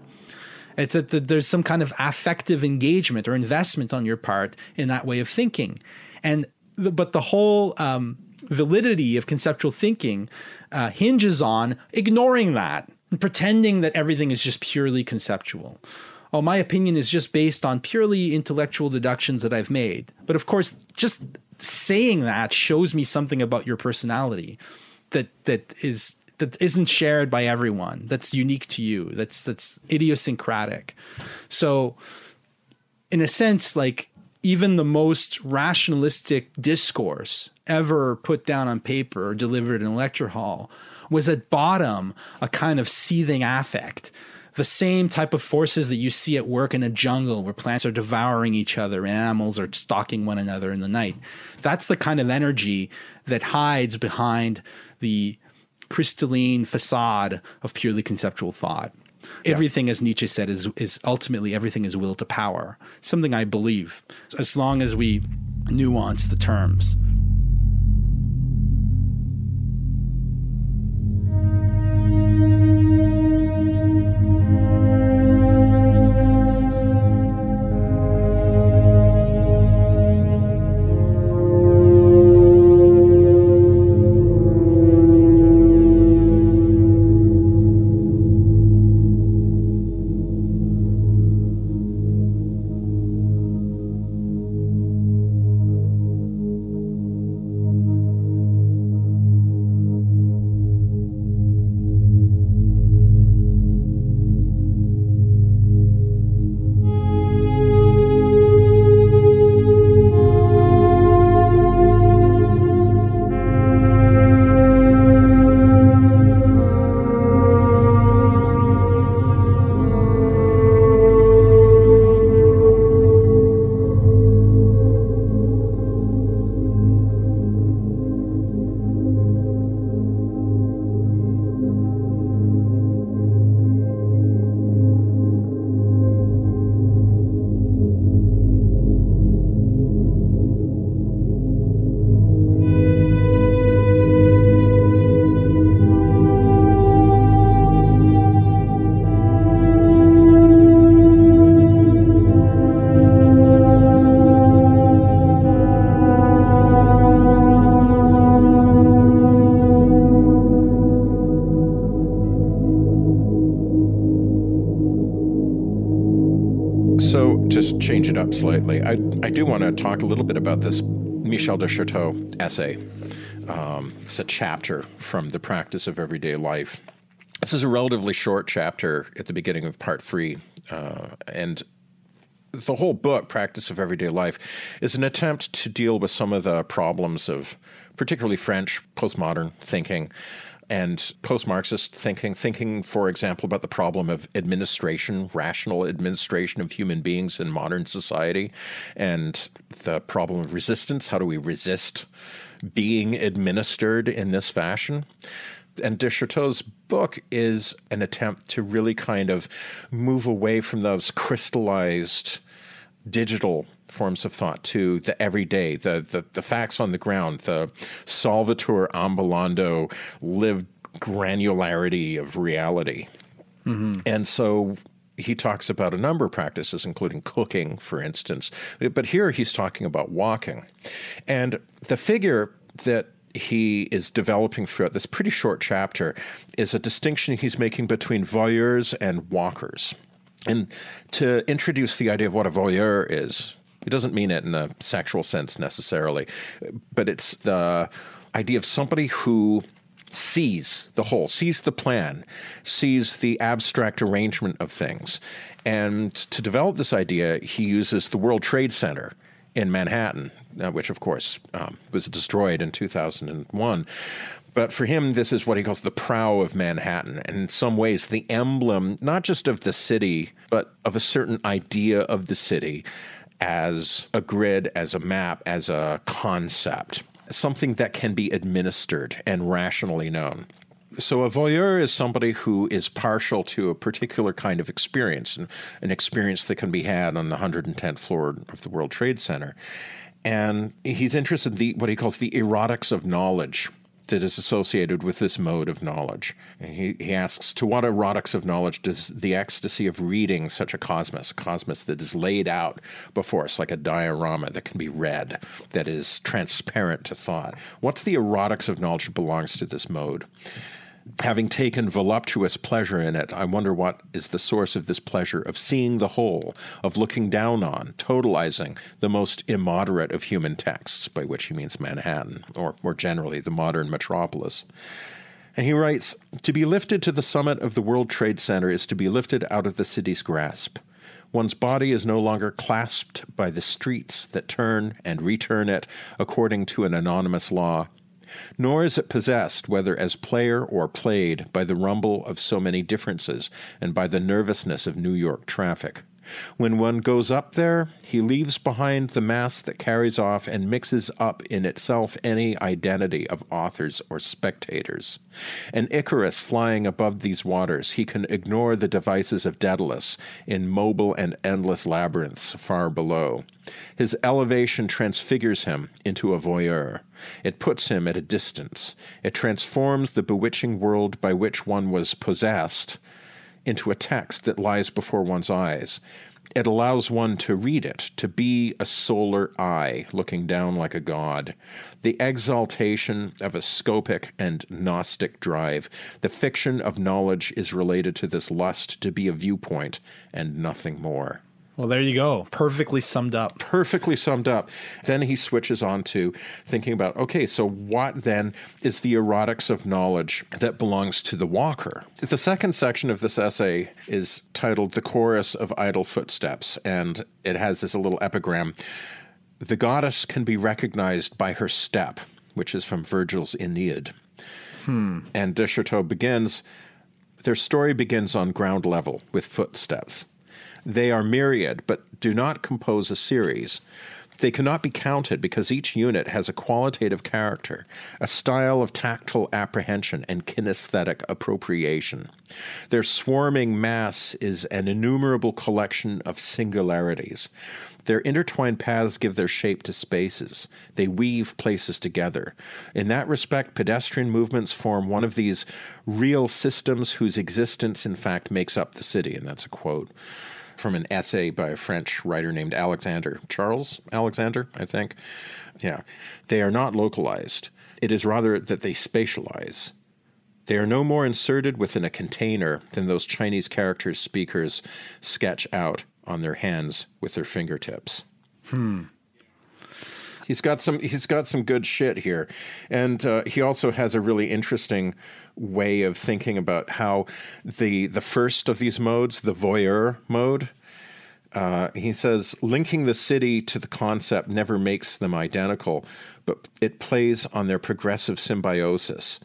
It's that there's some kind of affective engagement or investment on your part in that way of thinking. And but the whole um, validity of conceptual thinking uh, hinges on ignoring that and pretending that everything is just purely conceptual. Oh, my opinion is just based on purely intellectual deductions that I've made. But of course, just saying that shows me something about your personality that that is that isn't shared by everyone. That's unique to you. That's that's idiosyncratic. So, in a sense, like even the most rationalistic discourse ever put down on paper or delivered in a lecture hall was at bottom a kind of seething affect. The same type of forces that you see at work in a jungle where plants are devouring each other and animals are stalking one another in the night. That's the kind of energy that hides behind the crystalline facade of purely conceptual thought. Yeah. Everything, as Nietzsche said, is is ultimately everything is will to power. Something I believe, as long as we nuance the terms. To talk a little bit about this Michel de Certeau essay. Um, it's a chapter from The Practice of Everyday Life. This is a relatively short chapter at the beginning of part three. Uh, and the whole book, Practice of Everyday Life, is an attempt to deal with some of the problems of particularly French postmodern thinking and post Marxist thinking, thinking, for example, about the problem of administration, rational administration of human beings in modern society, and the problem of resistance. How do we resist being administered in this fashion? And de book is an attempt to really kind of move away from those crystallized digital forms of thought to the everyday, the, the, the facts on the ground, the solvitur ambulando, lived granularity of reality. Mm-hmm. And so he talks about a number of practices, including cooking, for instance. But here he's talking about walking. And the figure that he is developing throughout this pretty short chapter is a distinction he's making between voyeurs and walkers. And to introduce the idea of what a voyeur is, he doesn't mean it in a sexual sense necessarily, but it's the idea of somebody who sees the whole, sees the plan, sees the abstract arrangement of things. And to develop this idea, he uses the World Trade Center in Manhattan, uh, which of course um, was destroyed in 2001. But for him, this is what he calls the prow of Manhattan. And in some ways, the emblem, not just of the city, but of a certain idea of the city as a grid, as a map, as a concept, something that can be administered and rationally known. So, a voyeur is somebody who is partial to a particular kind of experience, an, experience that can be had on the 110th floor of the World Trade Center. And he's interested in the, what he calls the erotics of knowledge that is associated with this mode of knowledge. He, he asks, To what erotics of knowledge does the ecstasy of reading such a cosmos, a cosmos that is laid out before us like a diorama that can be read, that is transparent to thought? What's the erotics of knowledge that belongs to this mode? Having taken voluptuous pleasure in it, I wonder what is the source of this pleasure of seeing the whole, of looking down on, totalizing the most immoderate of human texts, by which he means Manhattan, or more generally, the modern metropolis. And he writes To be lifted to the summit of the World Trade Center is to be lifted out of the city's grasp. One's body is no longer clasped by the streets that turn and return it according to an anonymous law nor is it possessed, whether as player or played, by the rumble of so many differences and by the nervousness of New York traffic. When one goes up there, he leaves behind the mass that carries off and mixes up in itself any identity of authors or spectators. An Icarus flying above these waters, he can ignore the devices of Daedalus in mobile and endless labyrinths far below. His elevation transfigures him into a voyeur. It puts him at a distance. It transforms the bewitching world by which one was possessed into a text that lies before one's eyes. It allows one to read it, to be a solar eye looking down like a god. The exaltation of a scopic and Gnostic drive. The fiction of knowledge is related to this lust to be a viewpoint and nothing more. Well, there you go. Perfectly summed up. Perfectly summed up. Then he switches on to thinking about okay, so what then is the erotics of knowledge that belongs to the walker? The second section of this essay is titled The Chorus of Idle Footsteps, and it has this little epigram The goddess can be recognized by her step, which is from Virgil's Aeneid. Hmm. And de Certeau begins, their story begins on ground level with footsteps. They are myriad, but do not compose a series. They cannot be counted because each unit has a qualitative character, a style of tactile apprehension and kinesthetic appropriation. Their swarming mass is an innumerable collection of singularities. Their intertwined paths give their shape to spaces. They weave places together. In that respect, pedestrian movements form one of these real systems whose existence, in fact, makes up the city. And that's a quote from an essay by a French writer named Alexander Charles Alexander, I think. Yeah, they are not localized. It is rather that they spatialize. They are no more inserted within a container than those Chinese characters speakers sketch out on their hands with their fingertips. Hmm. He's got some. He's got some good shit here, and uh, he also has a really interesting way of thinking about how the the first of these modes, the voyeur mode, uh, he says linking the city to the concept never makes them identical, but it plays on their progressive symbiosis.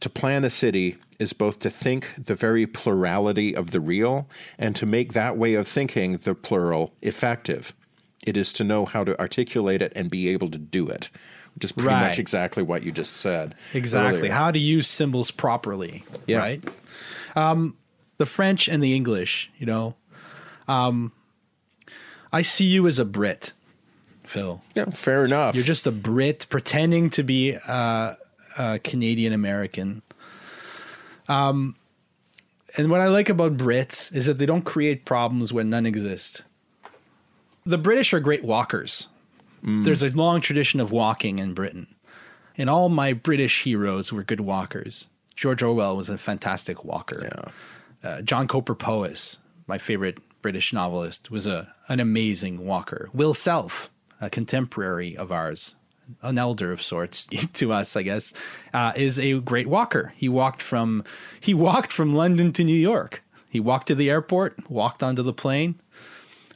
To plan a city is both to think the very plurality of the real and to make that way of thinking, the plural, effective. It is to know how to articulate it and be able to do it is pretty right. much exactly what you just said. Exactly. Earlier. How to use symbols properly. Yeah. Right. Um, the French and the English, you know, um, I see you as a Brit, Phil. Yeah, fair enough. You're just a Brit pretending to be uh, a Canadian American. Um, and what I like about Brits is that they don't create problems when none exist. The British are great walkers. Mm. There's a long tradition of walking in Britain. And all my British heroes were good walkers. George Orwell was a fantastic walker. Yeah. Uh, John Cowper Powys, my favorite British novelist, was a an amazing walker. Will Self, a contemporary of ours, an elder of sorts to us, I guess, uh, is a great walker. He walked from he walked from London to New York. He walked to the airport, walked onto the plane,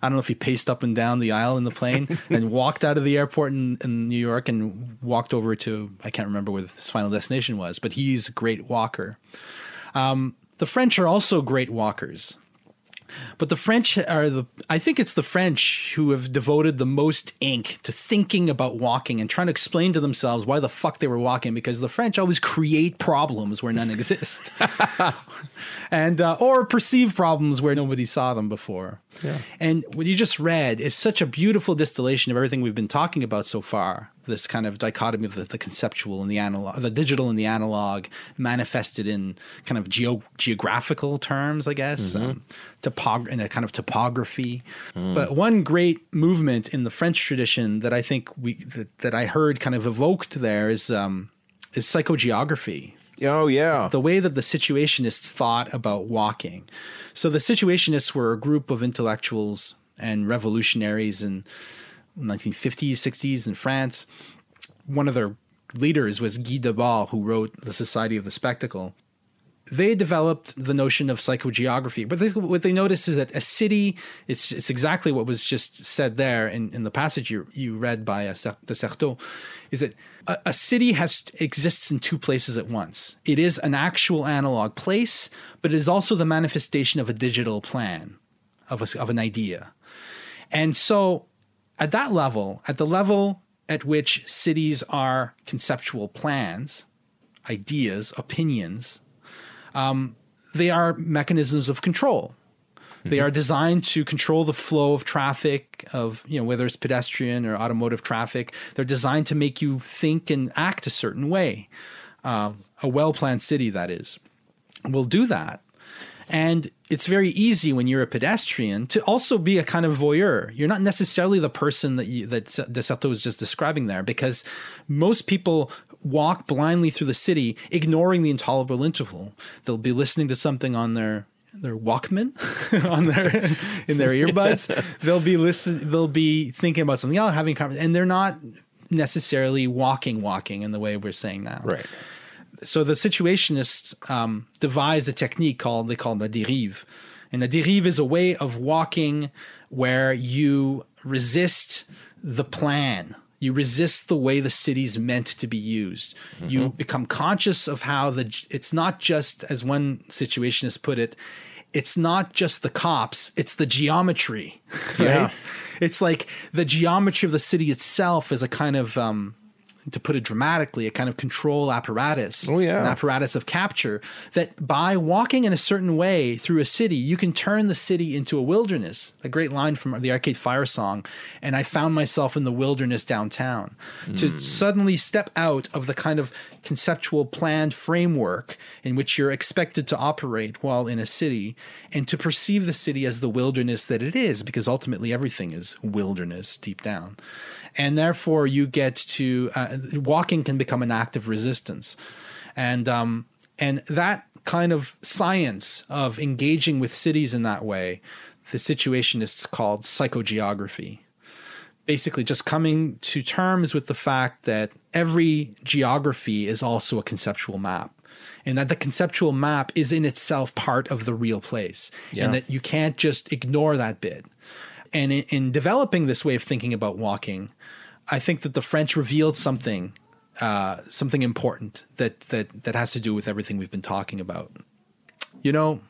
I don't know if he paced up and down the aisle in the plane and walked out of the airport in, in, New York and walked over to, I can't remember where his final destination was, but he's a great walker. Um, the French are also great walkers. But the French are the, I think it's the French who have devoted the most ink to thinking about walking and trying to explain to themselves why the fuck they were walking because the French always create problems where none exist. and, uh, or perceive problems where nobody saw them before. Yeah. And what you just read is such a beautiful distillation of everything we've been talking about so far this kind of dichotomy of the, the, conceptual and the analog, the digital and the analog, manifested in kind of geo- geographical terms, I guess, mm-hmm. um, topog- in a kind of topography. Mm. But one great movement in the French tradition that I think we that, that I heard kind of evoked there is um, is psychogeography. Oh yeah, the way that the situationists thought about walking. So the situationists were a group of intellectuals and revolutionaries in 1950s, 60s in France. One of their leaders was Guy Debord, who wrote The Society of the Spectacle. They developed the notion of psychogeography, but what they noticed is that a city, it's, it's exactly what was just said there in, in the passage you, you read by uh, de Certeau, is that a, a city has exists in two places at once. It is an actual analog place, but it is also the manifestation of a digital plan, of, a, of an idea. And so at that level, at the level at which cities are conceptual plans, ideas, opinions, um, they are mechanisms of control. Mm-hmm. They are designed to control the flow of traffic, of you know whether it's pedestrian or automotive traffic. They're designed to make you think and act a certain way. Uh, a well-planned city, that is, will do that. And it's very easy when you're a pedestrian to also be a kind of voyeur. You're not necessarily the person that you, that De Certeau was just describing there, because most people walk blindly through the city, ignoring the intolerable interval. They'll be listening to something on their their Walkman on their in their earbuds. they'll be listen. They'll be thinking about something else, having a conversation, and they're not necessarily walking, walking in the way we're saying now. Right so the situationists um, devised a technique called they call the dérive, and the dérive is a way of walking where you resist the plan. You resist the way the city's meant to be used. Mm-hmm. You become conscious of how the it's not just as one situationist put it, it's not just the cops, it's the geometry. Right? Yeah. It's like the geometry of the city itself is a kind of um, to put it dramatically, a kind of control apparatus, oh, yeah. an apparatus of capture that by walking in a certain way through a city, you can turn the city into a wilderness. A great line from the Arcade Fire song. And I found myself in the wilderness downtown. Mm. To hmm. suddenly step out of the kind of conceptual planned framework in which you're expected to operate while in a city and to perceive the city as the wilderness that it is, because ultimately everything is wilderness deep down and therefore you get to uh, walking can become an act of resistance, and um, and that kind of science of engaging with cities in that way, the situationists called psychogeography. Basically, just coming to terms with the fact that every geography is also a conceptual map and that the conceptual map is in itself part of the real place yeah. and that you can't just ignore that bit and in, in, developing this way of thinking about walking I think that the French revealed something, uh, something important that that that has to do with everything we've been talking about. You know,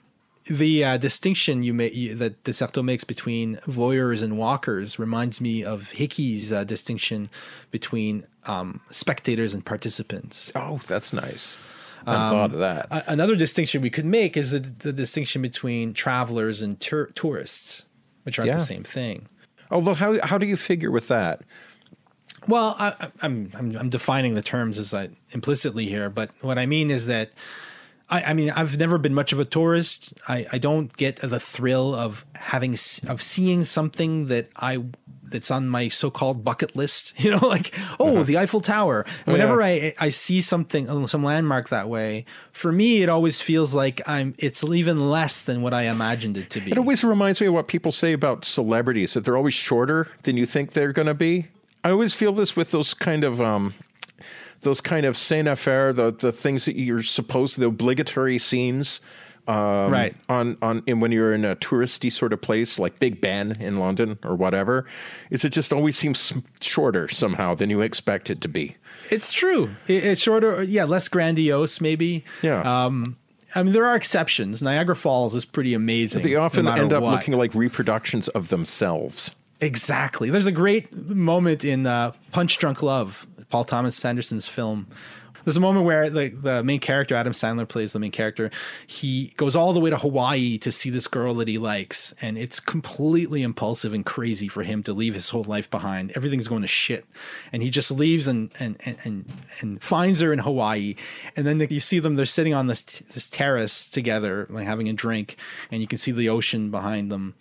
the uh, distinction you make you, that De Certeau makes between voyeurs and walkers reminds me of Hickey's uh, distinction between um, spectators and participants. Oh, that's nice. I um, thought of that. another distinction we could make is the, the distinction between travelers and tur- tourists, which aren't yeah. the same thing. Oh, well, how how do you figure with that? Well, I, am I'm, I'm defining the terms as I implicitly here, but what I mean is that I, I mean I've never been much of a tourist. I, I don't get the thrill of having of seeing something that I that's on my so-called bucket list. You know, like oh, uh-huh. the Eiffel Tower. Oh, Whenever yeah. I I see something uh, some landmark that way, for me it always feels like I'm it's even less than what I imagined it to be. It always reminds me of what people say about celebrities that they're always shorter than you think they're going to be. I always feel this with those kind of um, those kind of scène affaire, the the things that you're supposed, the obligatory scenes. Um, right on on in when you're in a touristy sort of place like Big Ben in London or whatever, is it just always seems shorter somehow than you expect it to be. It's true. it's shorter, yeah, less grandiose maybe. Yeah. Um, I mean, there are exceptions. Niagara Falls is pretty amazing. They often no end up what. looking like reproductions of themselves. Exactly. There's a great moment in uh, Punch Drunk Love, Paul Thomas Anderson's film. There's a moment where the, the main character, Adam Sandler plays the main character. He goes all the way to Hawaii to see this girl that he likes. And it's completely impulsive and crazy for him to leave his whole life behind. Everything's going to shit. And he just leaves and, and, and, and, and finds her in Hawaii. And then you see them, they're sitting on this, this terrace together, like having a drink. And you can see the ocean behind them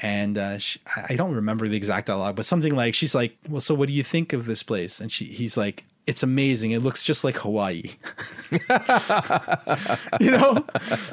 and uh, she, I don't remember the exact dialogue, but something like she's like, "Well, so what do you think of this place?" And she, he's like, "It's amazing. It looks just like Hawaii." you know,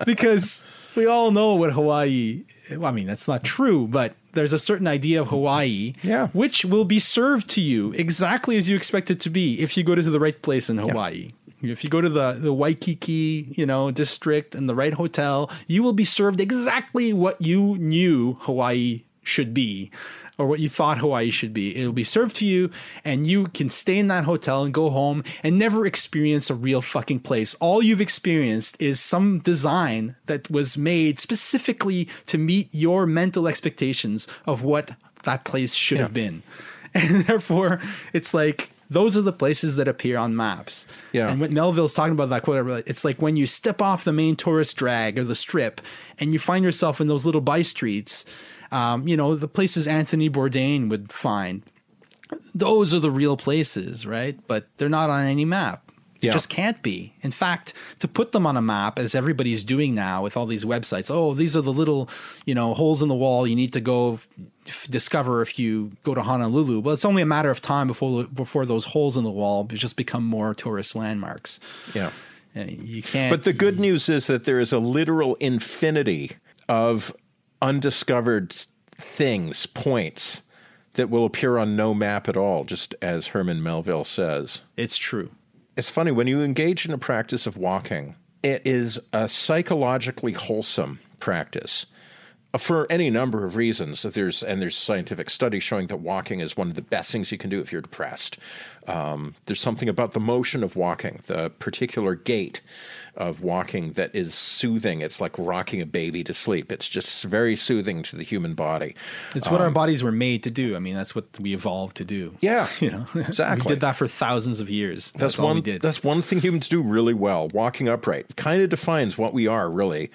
because we all know what Hawaii. Well, I mean, that's not true, but there's a certain idea of Hawaii, Yeah. which will be served to you exactly as you expect it to be if you go to the right place in Hawaii. If you go to the, the Waikiki, you know, district and the right hotel, you will be served exactly what you knew Hawaii should be or what you thought Hawaii should be. It'll be served to you and you can stay in that hotel and go home and never experience a real fucking place. All you've experienced is some design that was made specifically to meet your mental expectations of what that place should have been. And therefore, it's like those are the places that appear on maps. Yeah. And what Melville's talking about that quote, it's like when you step off the main tourist drag or the strip and you find yourself in those little by streets, um, you know, the places Anthony Bourdain would find. Those are the real places, right? But they're not on any map. It Yeah. just can't be. In fact, to put them on a map, as everybody's doing now with all these websites, oh, these are the little, you know, holes in the wall you need to go f- discover if you go to Honolulu. Well, it's only a matter of time before before those holes in the wall just become more tourist landmarks. Yeah. Uh, You can't. But the good news is that there is a literal infinity of undiscovered things, points that will appear on no map at all, just as Herman Melville says. it's true. It's funny when you engage in a practice of walking, it is a psychologically wholesome practice uh, for any number of reasons. There's and there's scientific studies showing that walking is one of the best things you can do if you're depressed. Um, there's something about the motion of walking, the particular gait of walking that is soothing. It's like rocking a baby to sleep. It's just very soothing to the human body. It's what our um, bodies were made to do. I mean, that's what we evolved to do. Yeah, You know, exactly. we did that for thousands of years. That's, That's, all one. we did. That's one thing humans do really well. Walking upright kind of defines what we are, really.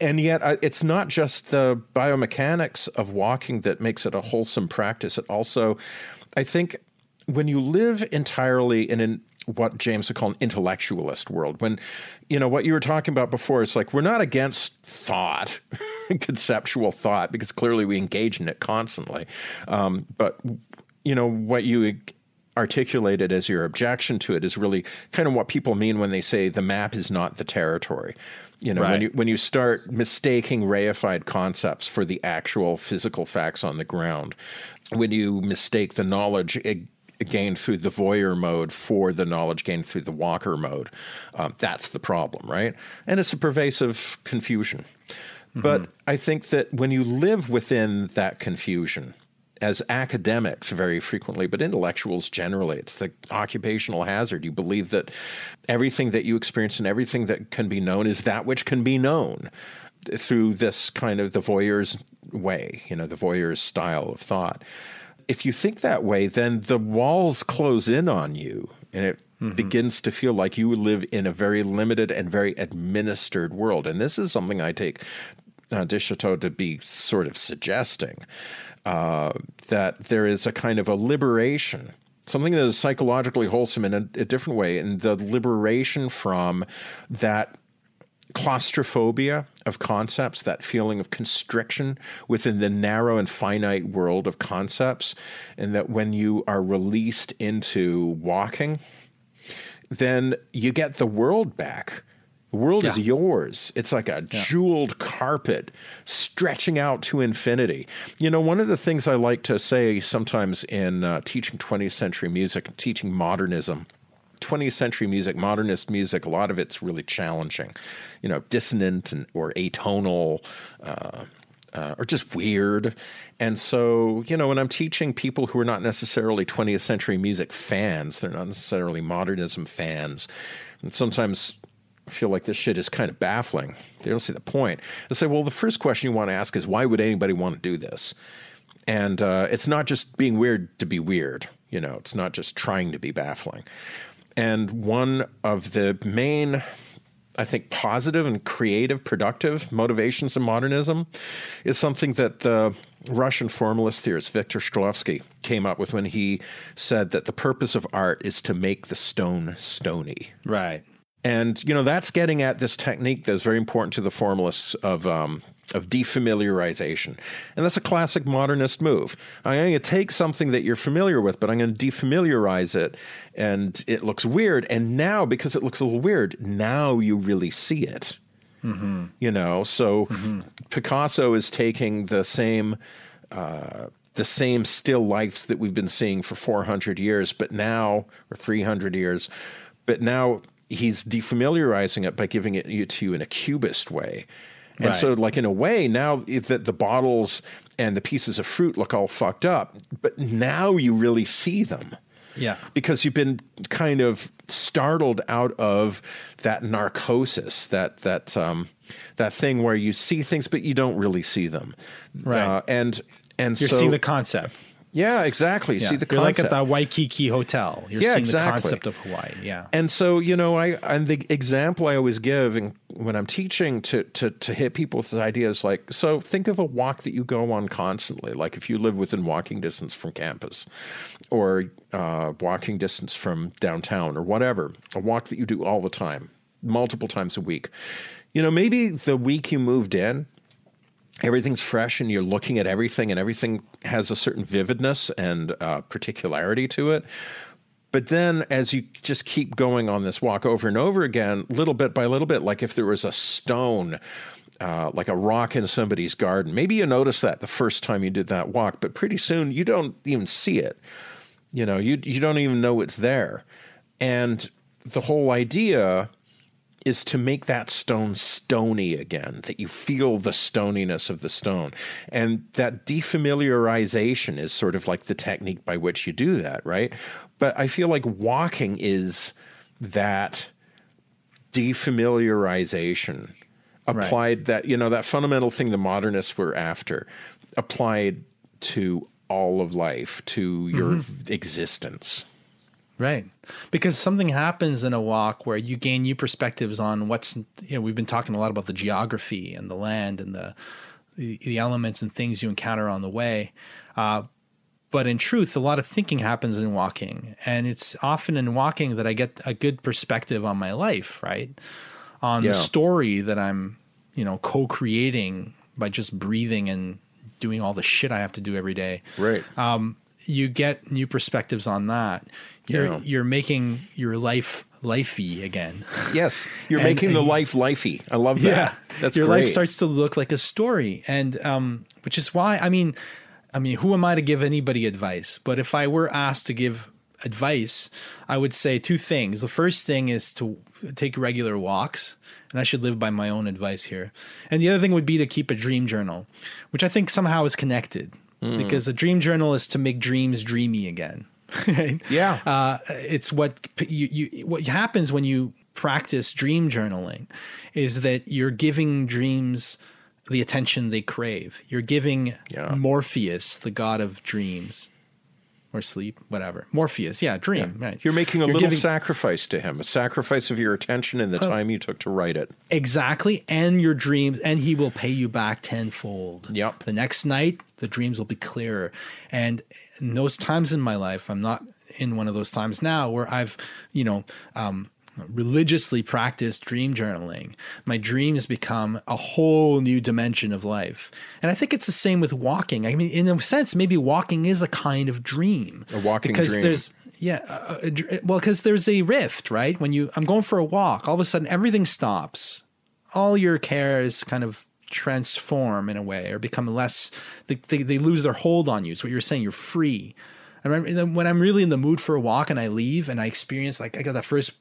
And yet, uh, it's not just the biomechanics of walking that makes it a wholesome practice. It also, I think, when you live entirely in an what James would call an intellectualist world, when you know what you were talking about before, it's like we're not against thought, conceptual thought, because clearly we engage in it constantly. Um, but you know what you articulated as your objection to it is really kind of what people mean when they say the map is not the territory. You know, when you when you start mistaking reified concepts for the actual physical facts on the ground, when you mistake the knowledge gained through the voyeur mode for the knowledge gained through the walker mode, um, that's the problem, right? And it's a pervasive confusion. But I think that when you live within that confusion, as academics very frequently, but intellectuals generally, it's the occupational hazard. You believe that everything that you experience and everything that can be known is that which can be known through this kind of the voyeur's way, you know, the voyeur's style of thought. If you think that way, then the walls close in on you and it begins to feel like you live in a very limited and very administered world. And this is something I take uh, de Certeau to be sort of suggesting uh, that there is a kind of a liberation, something that is psychologically wholesome in a, a different way, and the liberation from that claustrophobia of concepts, that feeling of constriction within the narrow and finite world of concepts, and that when you are released into walking, then you get the world back. The world is yours. It's like a jeweled carpet stretching out to infinity. You know, one of the things I like to say sometimes in uh, teaching 20th century music, teaching modernism, 20th century music, modernist music, a lot of it's really challenging, you know, dissonant and, or atonal. Uh, uh, or just weird. And so, you know, when I'm teaching people who are not necessarily 20th century music fans, they're not necessarily modernism fans. And sometimes feel like this shit is kind of baffling. They don't see the point. I say, well, the first question you want to ask is why would anybody want to do this? And uh, it's not just being weird to be weird. You know, it's not just trying to be baffling. And one of the main, I think, positive and creative, productive motivations of modernism is something that the Russian formalist theorist Viktor Shklovsky came up with when he said that the purpose of art is to make the stone stony. Right. And you know that's getting at this technique that's very important to the formalists of um, of defamiliarization, and that's a classic modernist move. I'm going to take something that you're familiar with, but I'm going to defamiliarize it, and it looks weird. And now, because it looks a little weird, now you really see it. Mm-hmm. You know, so mm-hmm. Picasso is taking the same. Uh, the same still lifes that we've been seeing for 400 years, but now, or 300 years, but now he's defamiliarizing it by giving it to you in a cubist way. And right. so, like in a way, now that the bottles and the pieces of fruit look all fucked up, but now you really see them. Yeah. Because you've been kind of startled out of that narcosis, that that um, that thing where you see things but you don't really see them. Right. Uh, and and so you're so, seeing the concept. Yeah, exactly. Yeah. See the You're concept. like at the Waikiki Hotel. You're yeah, seeing exactly. the concept of Hawaii. Yeah. And so, you know, I and the example I always give in, when I'm teaching to, to to hit people with ideas like, so think of a walk that you go on constantly, like if you live within walking distance from campus, or uh, walking distance from downtown, or whatever, a walk that you do all the time, multiple times a week. You know, maybe the week you moved in, everything's fresh and you're looking at everything and everything has a certain vividness and uh, particularity to it. But then, as you just keep going on this walk over and over again, little bit by little bit, like if there was a stone, uh, like a rock in somebody's garden, maybe you notice that the first time you did that walk, but pretty soon you don't even see it. You know, you you don't even know it's there, and the whole idea is to make that stone stony again, that you feel the stoniness of the stone. And that defamiliarization is sort of like the technique by which you do that, right? But I feel like walking is that defamiliarization applied right. that, you know, that fundamental thing the modernists were after, applied to all of life, to your mm-hmm. existence. Right. Because something happens in a walk where you gain new perspectives on what's, you know, we've been talking a lot about the geography and the land and the, the, the elements and things you encounter on the way. Uh, but in truth, a lot of thinking happens in walking. And it's often in walking that I get a good perspective on my life, right? On yeah. the story that I'm, you know, co creating by just breathing and doing all the shit I have to do every day. Right. Um, you get new perspectives on that. You're yeah. you're making your life lifey again. Yes, you're and, making the life lifey. I love that. Yeah, that's your great. life starts to look like a story, and um, which is why I mean, I mean, who am I to give anybody advice? But if I were asked to give advice, I would say two things. The first thing is to take regular walks, and I should live by my own advice here. And the other thing would be to keep a dream journal, which I think somehow is connected mm. because a dream journal is to make dreams dreamy again. right? Yeah. Uh, it's what you, you what happens when you practice dream journaling is that you're giving dreams the attention they crave. You're giving yeah. Morpheus, the god of dreams, or sleep, whatever. Morpheus, yeah, dream. Yeah. Right. You're making a You're little giving, sacrifice to him, a sacrifice of your attention and the uh, time you took to write it. Exactly, and your dreams, and he will pay you back tenfold. Yep. The next night, the dreams will be clearer. And in those times in my life, I'm not in one of those times now where I've, you know, um, religiously practice dream journaling, my dreams become a whole new dimension of life. And I think it's the same with walking. I mean, in a sense, maybe walking is a kind of dream. A walking because dream. there's yeah, uh, uh well, because there's a rift, right? When you, I'm going for a walk, all of a sudden everything stops. All your cares kind of transform in a way or become less, they, they, they lose their hold on you. So what you're saying, you're free. Remember when I'm really in the mood for a walk and I leave and I experience like I got that first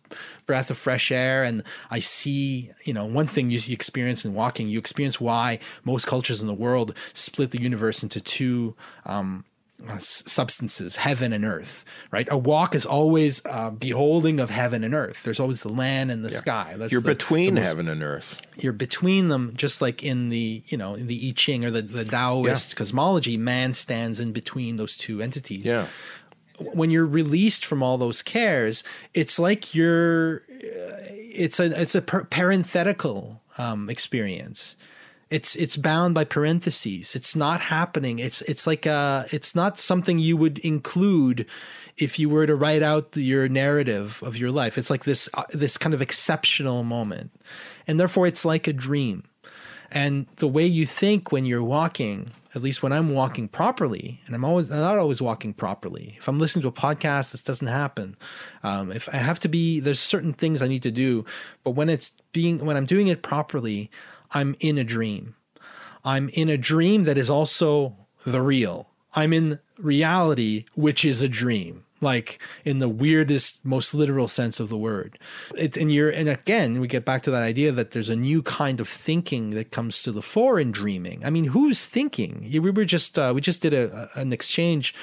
breath of fresh air and I see, you know, one thing you experience in walking, you experience why most cultures in the world split the universe into two um, substances, heaven and earth, right? A walk is always uh, beholding of heaven and earth. There's always the land and the yeah. sky. That's you're the, between the most, heaven and earth. You're between them, just like in the you know in the I Ching or the the Taoist yeah. cosmology. Man stands in between those two entities. Yeah. When you're released from all those cares, it's like you're. Uh, it's a it's a parenthetical um, experience it's it's bound by parentheses. It's not happening. It's it's like a it's not something you would include if you were to write out your narrative of your life. It's like this uh, this kind of exceptional moment, and therefore it's like a dream. And the way you think when you're walking, at least when I'm walking properly, and I'm always I'm not always walking properly. If I'm listening to a podcast, this doesn't happen. Um, if I have to be, there's certain things I need to do, but when it's being when I'm doing it properly, I'm in a dream. I'm in a dream that is also the real. I'm in reality, which is a dream, like in the weirdest, most literal sense of the word. It, and you're, and again, we get back to that idea that there's a new kind of thinking that comes to the fore in dreaming. I mean, who's thinking? We were just, uh, we just did a, an exchange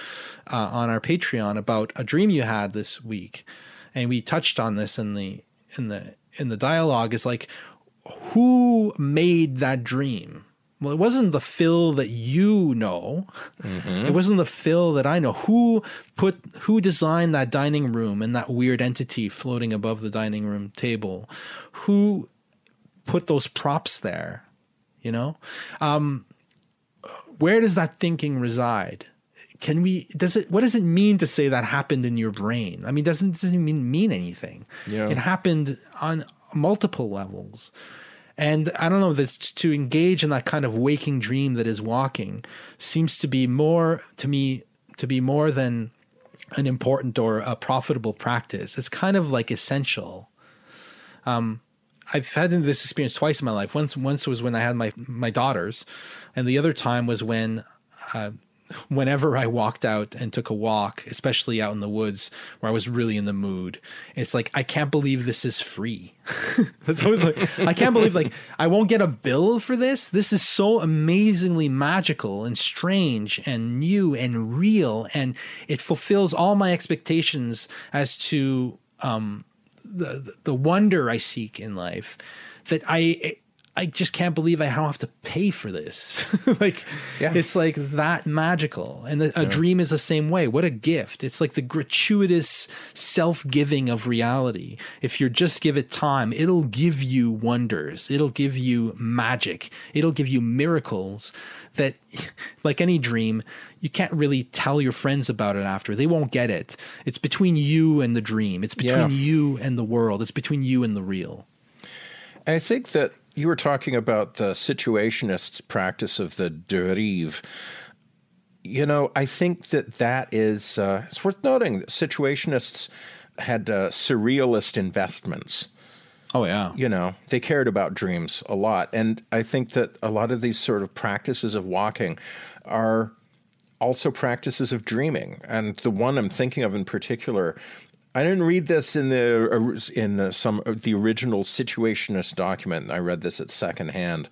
uh, on our Patreon about a dream you had this week, and we touched on this in the in the in the dialogue. Is like who made that dream? Well, it wasn't the Phil that you know. Mm-hmm. It wasn't the Phil that I know. Who put who designed that dining room and that weird entity floating above the dining room table? Who put those props there? You know? Um, where does that thinking reside? Can we does it what does it mean to say that happened in your brain? I mean, doesn't doesn't mean mean anything. Yeah. It happened on multiple levels. And I don't know, this to engage in that kind of waking dream that is walking seems to be more to me to be more than an important or a profitable practice. It's kind of like essential. Um, I've had this experience twice in my life. Once once was when I had my my daughters, and the other time was when uh, whenever I walked out and took a walk, especially out in the woods where I was really in the mood, it's like I can't believe this is free. That's always like I can't believe like I won't get a bill for this. This is so amazingly magical and strange and new and real, and it fulfills all my expectations as to um, the the wonder I seek in life. That I I just can't believe I don't have to pay for this. like, yeah. it's like that magical. And a, a yeah. dream is the same way. What a gift. It's like the gratuitous self giving of reality. If you just give it time, it'll give you wonders, it'll give you magic, it'll give you miracles that, like any dream, you can't really tell your friends about it after. They won't get it. It's between you and the dream, it's between yeah. you and the world, it's between you and the real. And I think that you were talking about the situationist practice of the derive. You know, I think that that is uh, it's worth noting. That situationists had uh, surrealist investments. Oh yeah. You know, they cared about dreams a lot, and I think that a lot of these sort of practices of walking are also practices of dreaming. And the one I'm thinking of in particular I didn't read this in the in some of the original situationist document. I read this at secondhand,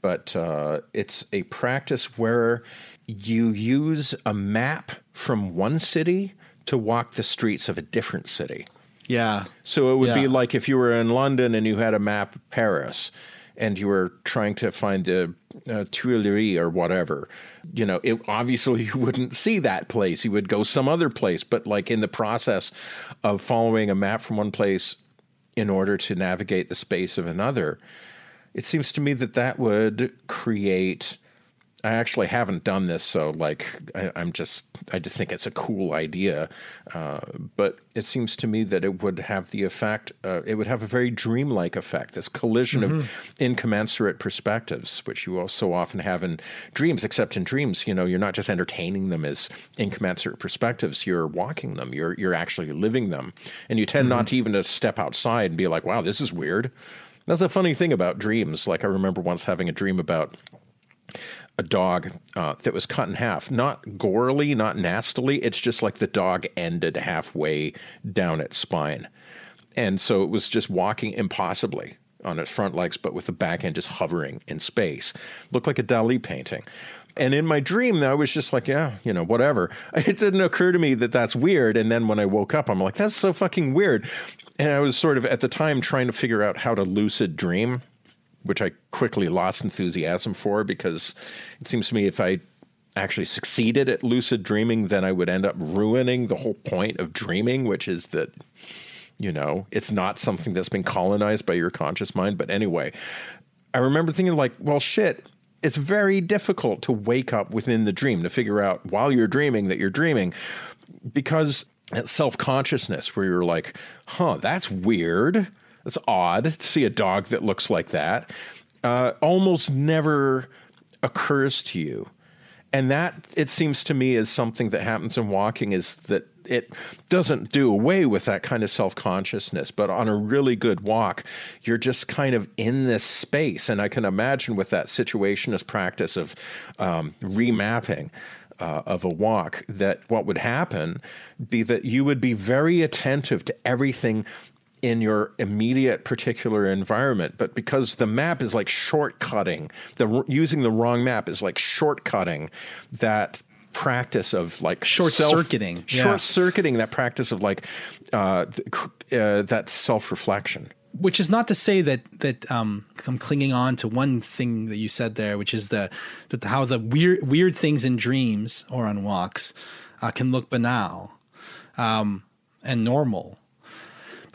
but uh, it's a practice where you use a map from one city to walk the streets of a different city. Yeah. So it would yeah. be like if you were in London and you had a map of Paris and you were trying to find the uh, Tuileries or whatever, you know, it obviously you wouldn't see that place. You would go some other place. But like in the process of following a map from one place in order to navigate the space of another, it seems to me that that would create I actually haven't done this, so like I, am just I just think it's a cool idea. Uh, but it seems to me that it would have the effect. Uh, it would have a very dreamlike effect. This collision mm-hmm. of incommensurate perspectives, which you also often have in dreams. Except in dreams, you know, you're not just entertaining them as incommensurate perspectives. You're walking them. You're you're actually living them, and you tend mm-hmm. not to even to step outside and be like, "Wow, this is weird." That's a funny thing about dreams. Like I remember once having a dream about a dog uh, that was cut in half. Not gorily, not nastily. It's just like the dog ended halfway down its spine. And so it was just walking impossibly on its front legs, but with the back end just hovering in space. Looked like a Dali painting. And in my dream, I was just like, yeah, you know, whatever. It didn't occur to me that that's weird. And then when I woke up, I'm like, that's so fucking weird. And I was sort of at the time trying to figure out how to lucid dream, which I quickly lost enthusiasm for because it seems to me if I actually succeeded at lucid dreaming, then I would end up ruining the whole point of dreaming, which is that, you know, it's not something that's been colonized by your conscious mind. But anyway, I remember thinking, like, well, shit, it's very difficult to wake up within the dream, to figure out while you're dreaming that you're dreaming, because it's self consciousness, where you're like, huh, that's weird. That's odd to see a dog that looks like that. Uh, almost never occurs to you and that it seems to me is something that happens in walking is that it doesn't do away with that kind of self-consciousness but on a really good walk you're just kind of in this space and i can imagine with that situationist practice of um, remapping uh, of a walk that what would happen be that you would be very attentive to everything in your immediate particular environment but because the map is like shortcutting the using the wrong map is like shortcutting that practice of like short circuiting yeah. short circuiting that practice of like uh, uh, that self reflection which is not to say that that um, I'm clinging on to one thing that you said there, which is the that how the weird weird things in dreams or on walks uh, can look banal um, and normal,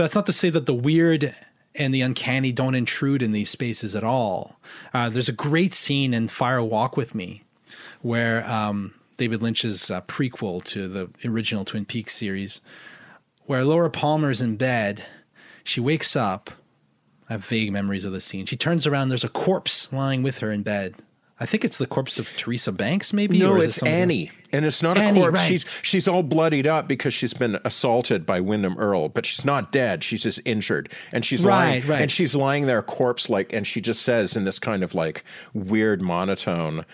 that's not to say that the weird and the uncanny don't intrude in these spaces at all. Uh, there's a great scene in Fire Walk with Me where um, David Lynch's uh, prequel to the original Twin Peaks series, where Laura Palmer's in bed. She wakes up. I have vague memories of the scene. She turns around. There's a corpse lying with her in bed. I think it's the corpse of Teresa Banks, maybe. No, it's it Annie, and it's not Annie, a corpse. Right. She's she's all bloodied up because she's been assaulted by Windom Earle, but she's not dead. She's just injured, and she's right, lying, right. and she's lying there, corpse like, and she just says in this kind of like weird monotone,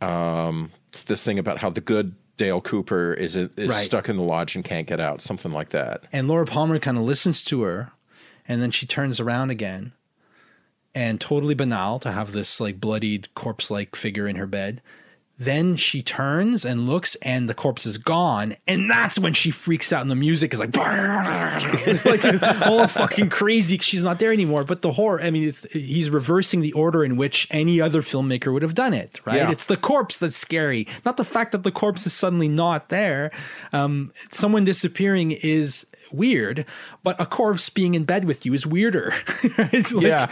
um, this thing about how the good Dale Cooper is is right. stuck in the lodge and can't get out, something like that. And Laura Palmer kind of listens to her, and then she turns around again and totally banal to have this like bloodied corpse like figure in her bed. Then she turns and looks, and the corpse is gone, and that's when she freaks out, and the music is like, like all fucking crazy. She's not there anymore. But the horror, I mean, he's reversing the order in which any other filmmaker would have done it. Right? Yeah. It's the corpse that's scary, not the fact that the corpse is suddenly not there. Um, someone disappearing is weird, but a corpse being in bed with you is weirder. like, yeah.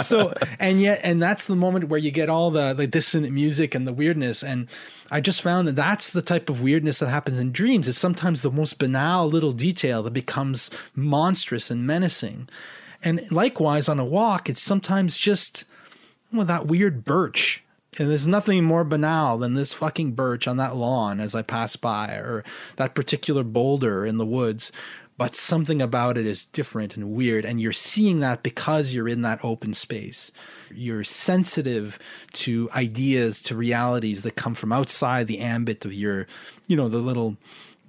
so and yet and that's the moment where you get all the the dissonant music and the weirdness. And I just found that that's the type of weirdness that happens in dreams. It's sometimes the most banal little detail that becomes monstrous and menacing. And likewise on a walk, it's sometimes just well that weird birch and there's nothing more banal than this fucking birch on that lawn as I pass by, or that particular boulder in the woods, but something about it is different and weird. And you're seeing that because you're in that open space. You're sensitive to ideas, to realities that come from outside the ambit of your, you know, the little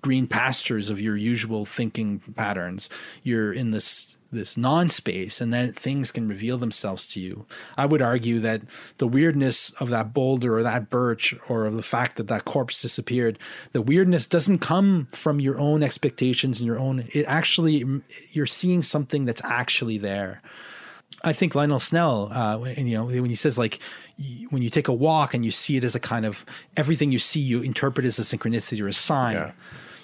green pastures of your usual thinking patterns. You're in this this non-space and then things can reveal themselves to you. I would argue that the weirdness of that boulder or that birch or of the fact that that corpse disappeared the weirdness doesn't come from your own expectations and your own it actually you're seeing something that's actually there. I think Lionel Snell, uh, you know, when he says like, when you take a walk and you see it as a kind of everything you see, you interpret as a synchronicity or a sign. Yeah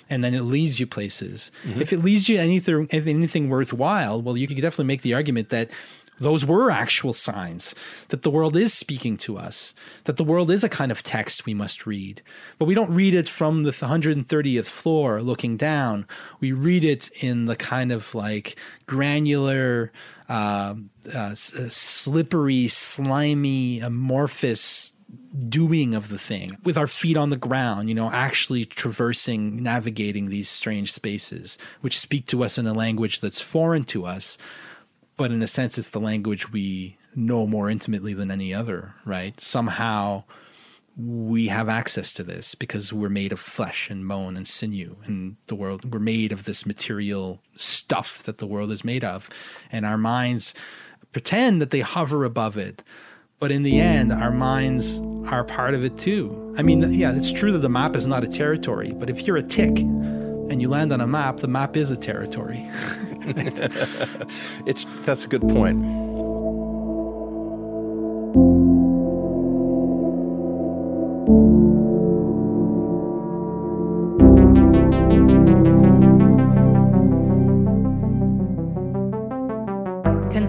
and then it leads you places. Mm-hmm. If it leads you anything anything worthwhile, well, you could definitely make the argument that those were actual signs that the world is speaking to us, that the world is a kind of text we must read. But we don't read it from the 130th floor looking down. We read it in the kind of like granular, uh, uh, slippery, slimy, amorphous doing of the thing with our feet on the ground, you know, actually traversing, navigating these strange spaces, which speak to us in a language that's foreign to us, but in a sense, it's the language we know more intimately than any other, right? Somehow we have access to this because we're made of flesh and bone and sinew and the world we're made of this material stuff that the world is made of and our minds pretend that they hover above it but in the end, our minds are part of it too. I mean, yeah, it's true that the map is not a territory, but if you're a tick and you land on a map, the map is a territory. it's that's a good point.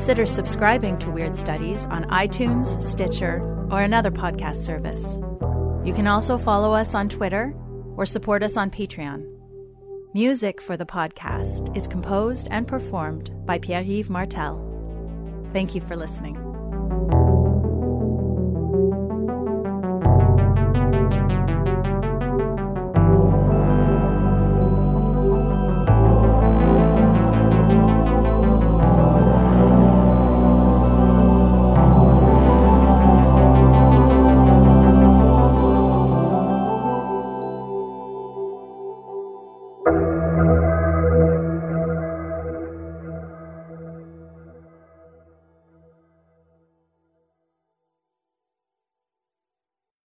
Consider subscribing to Weird Studies on iTunes, Stitcher, or another podcast service. You can also follow us on Twitter or support us on Patreon. Music for the podcast is composed and performed by Pierre Yves Martel. Thank you for listening.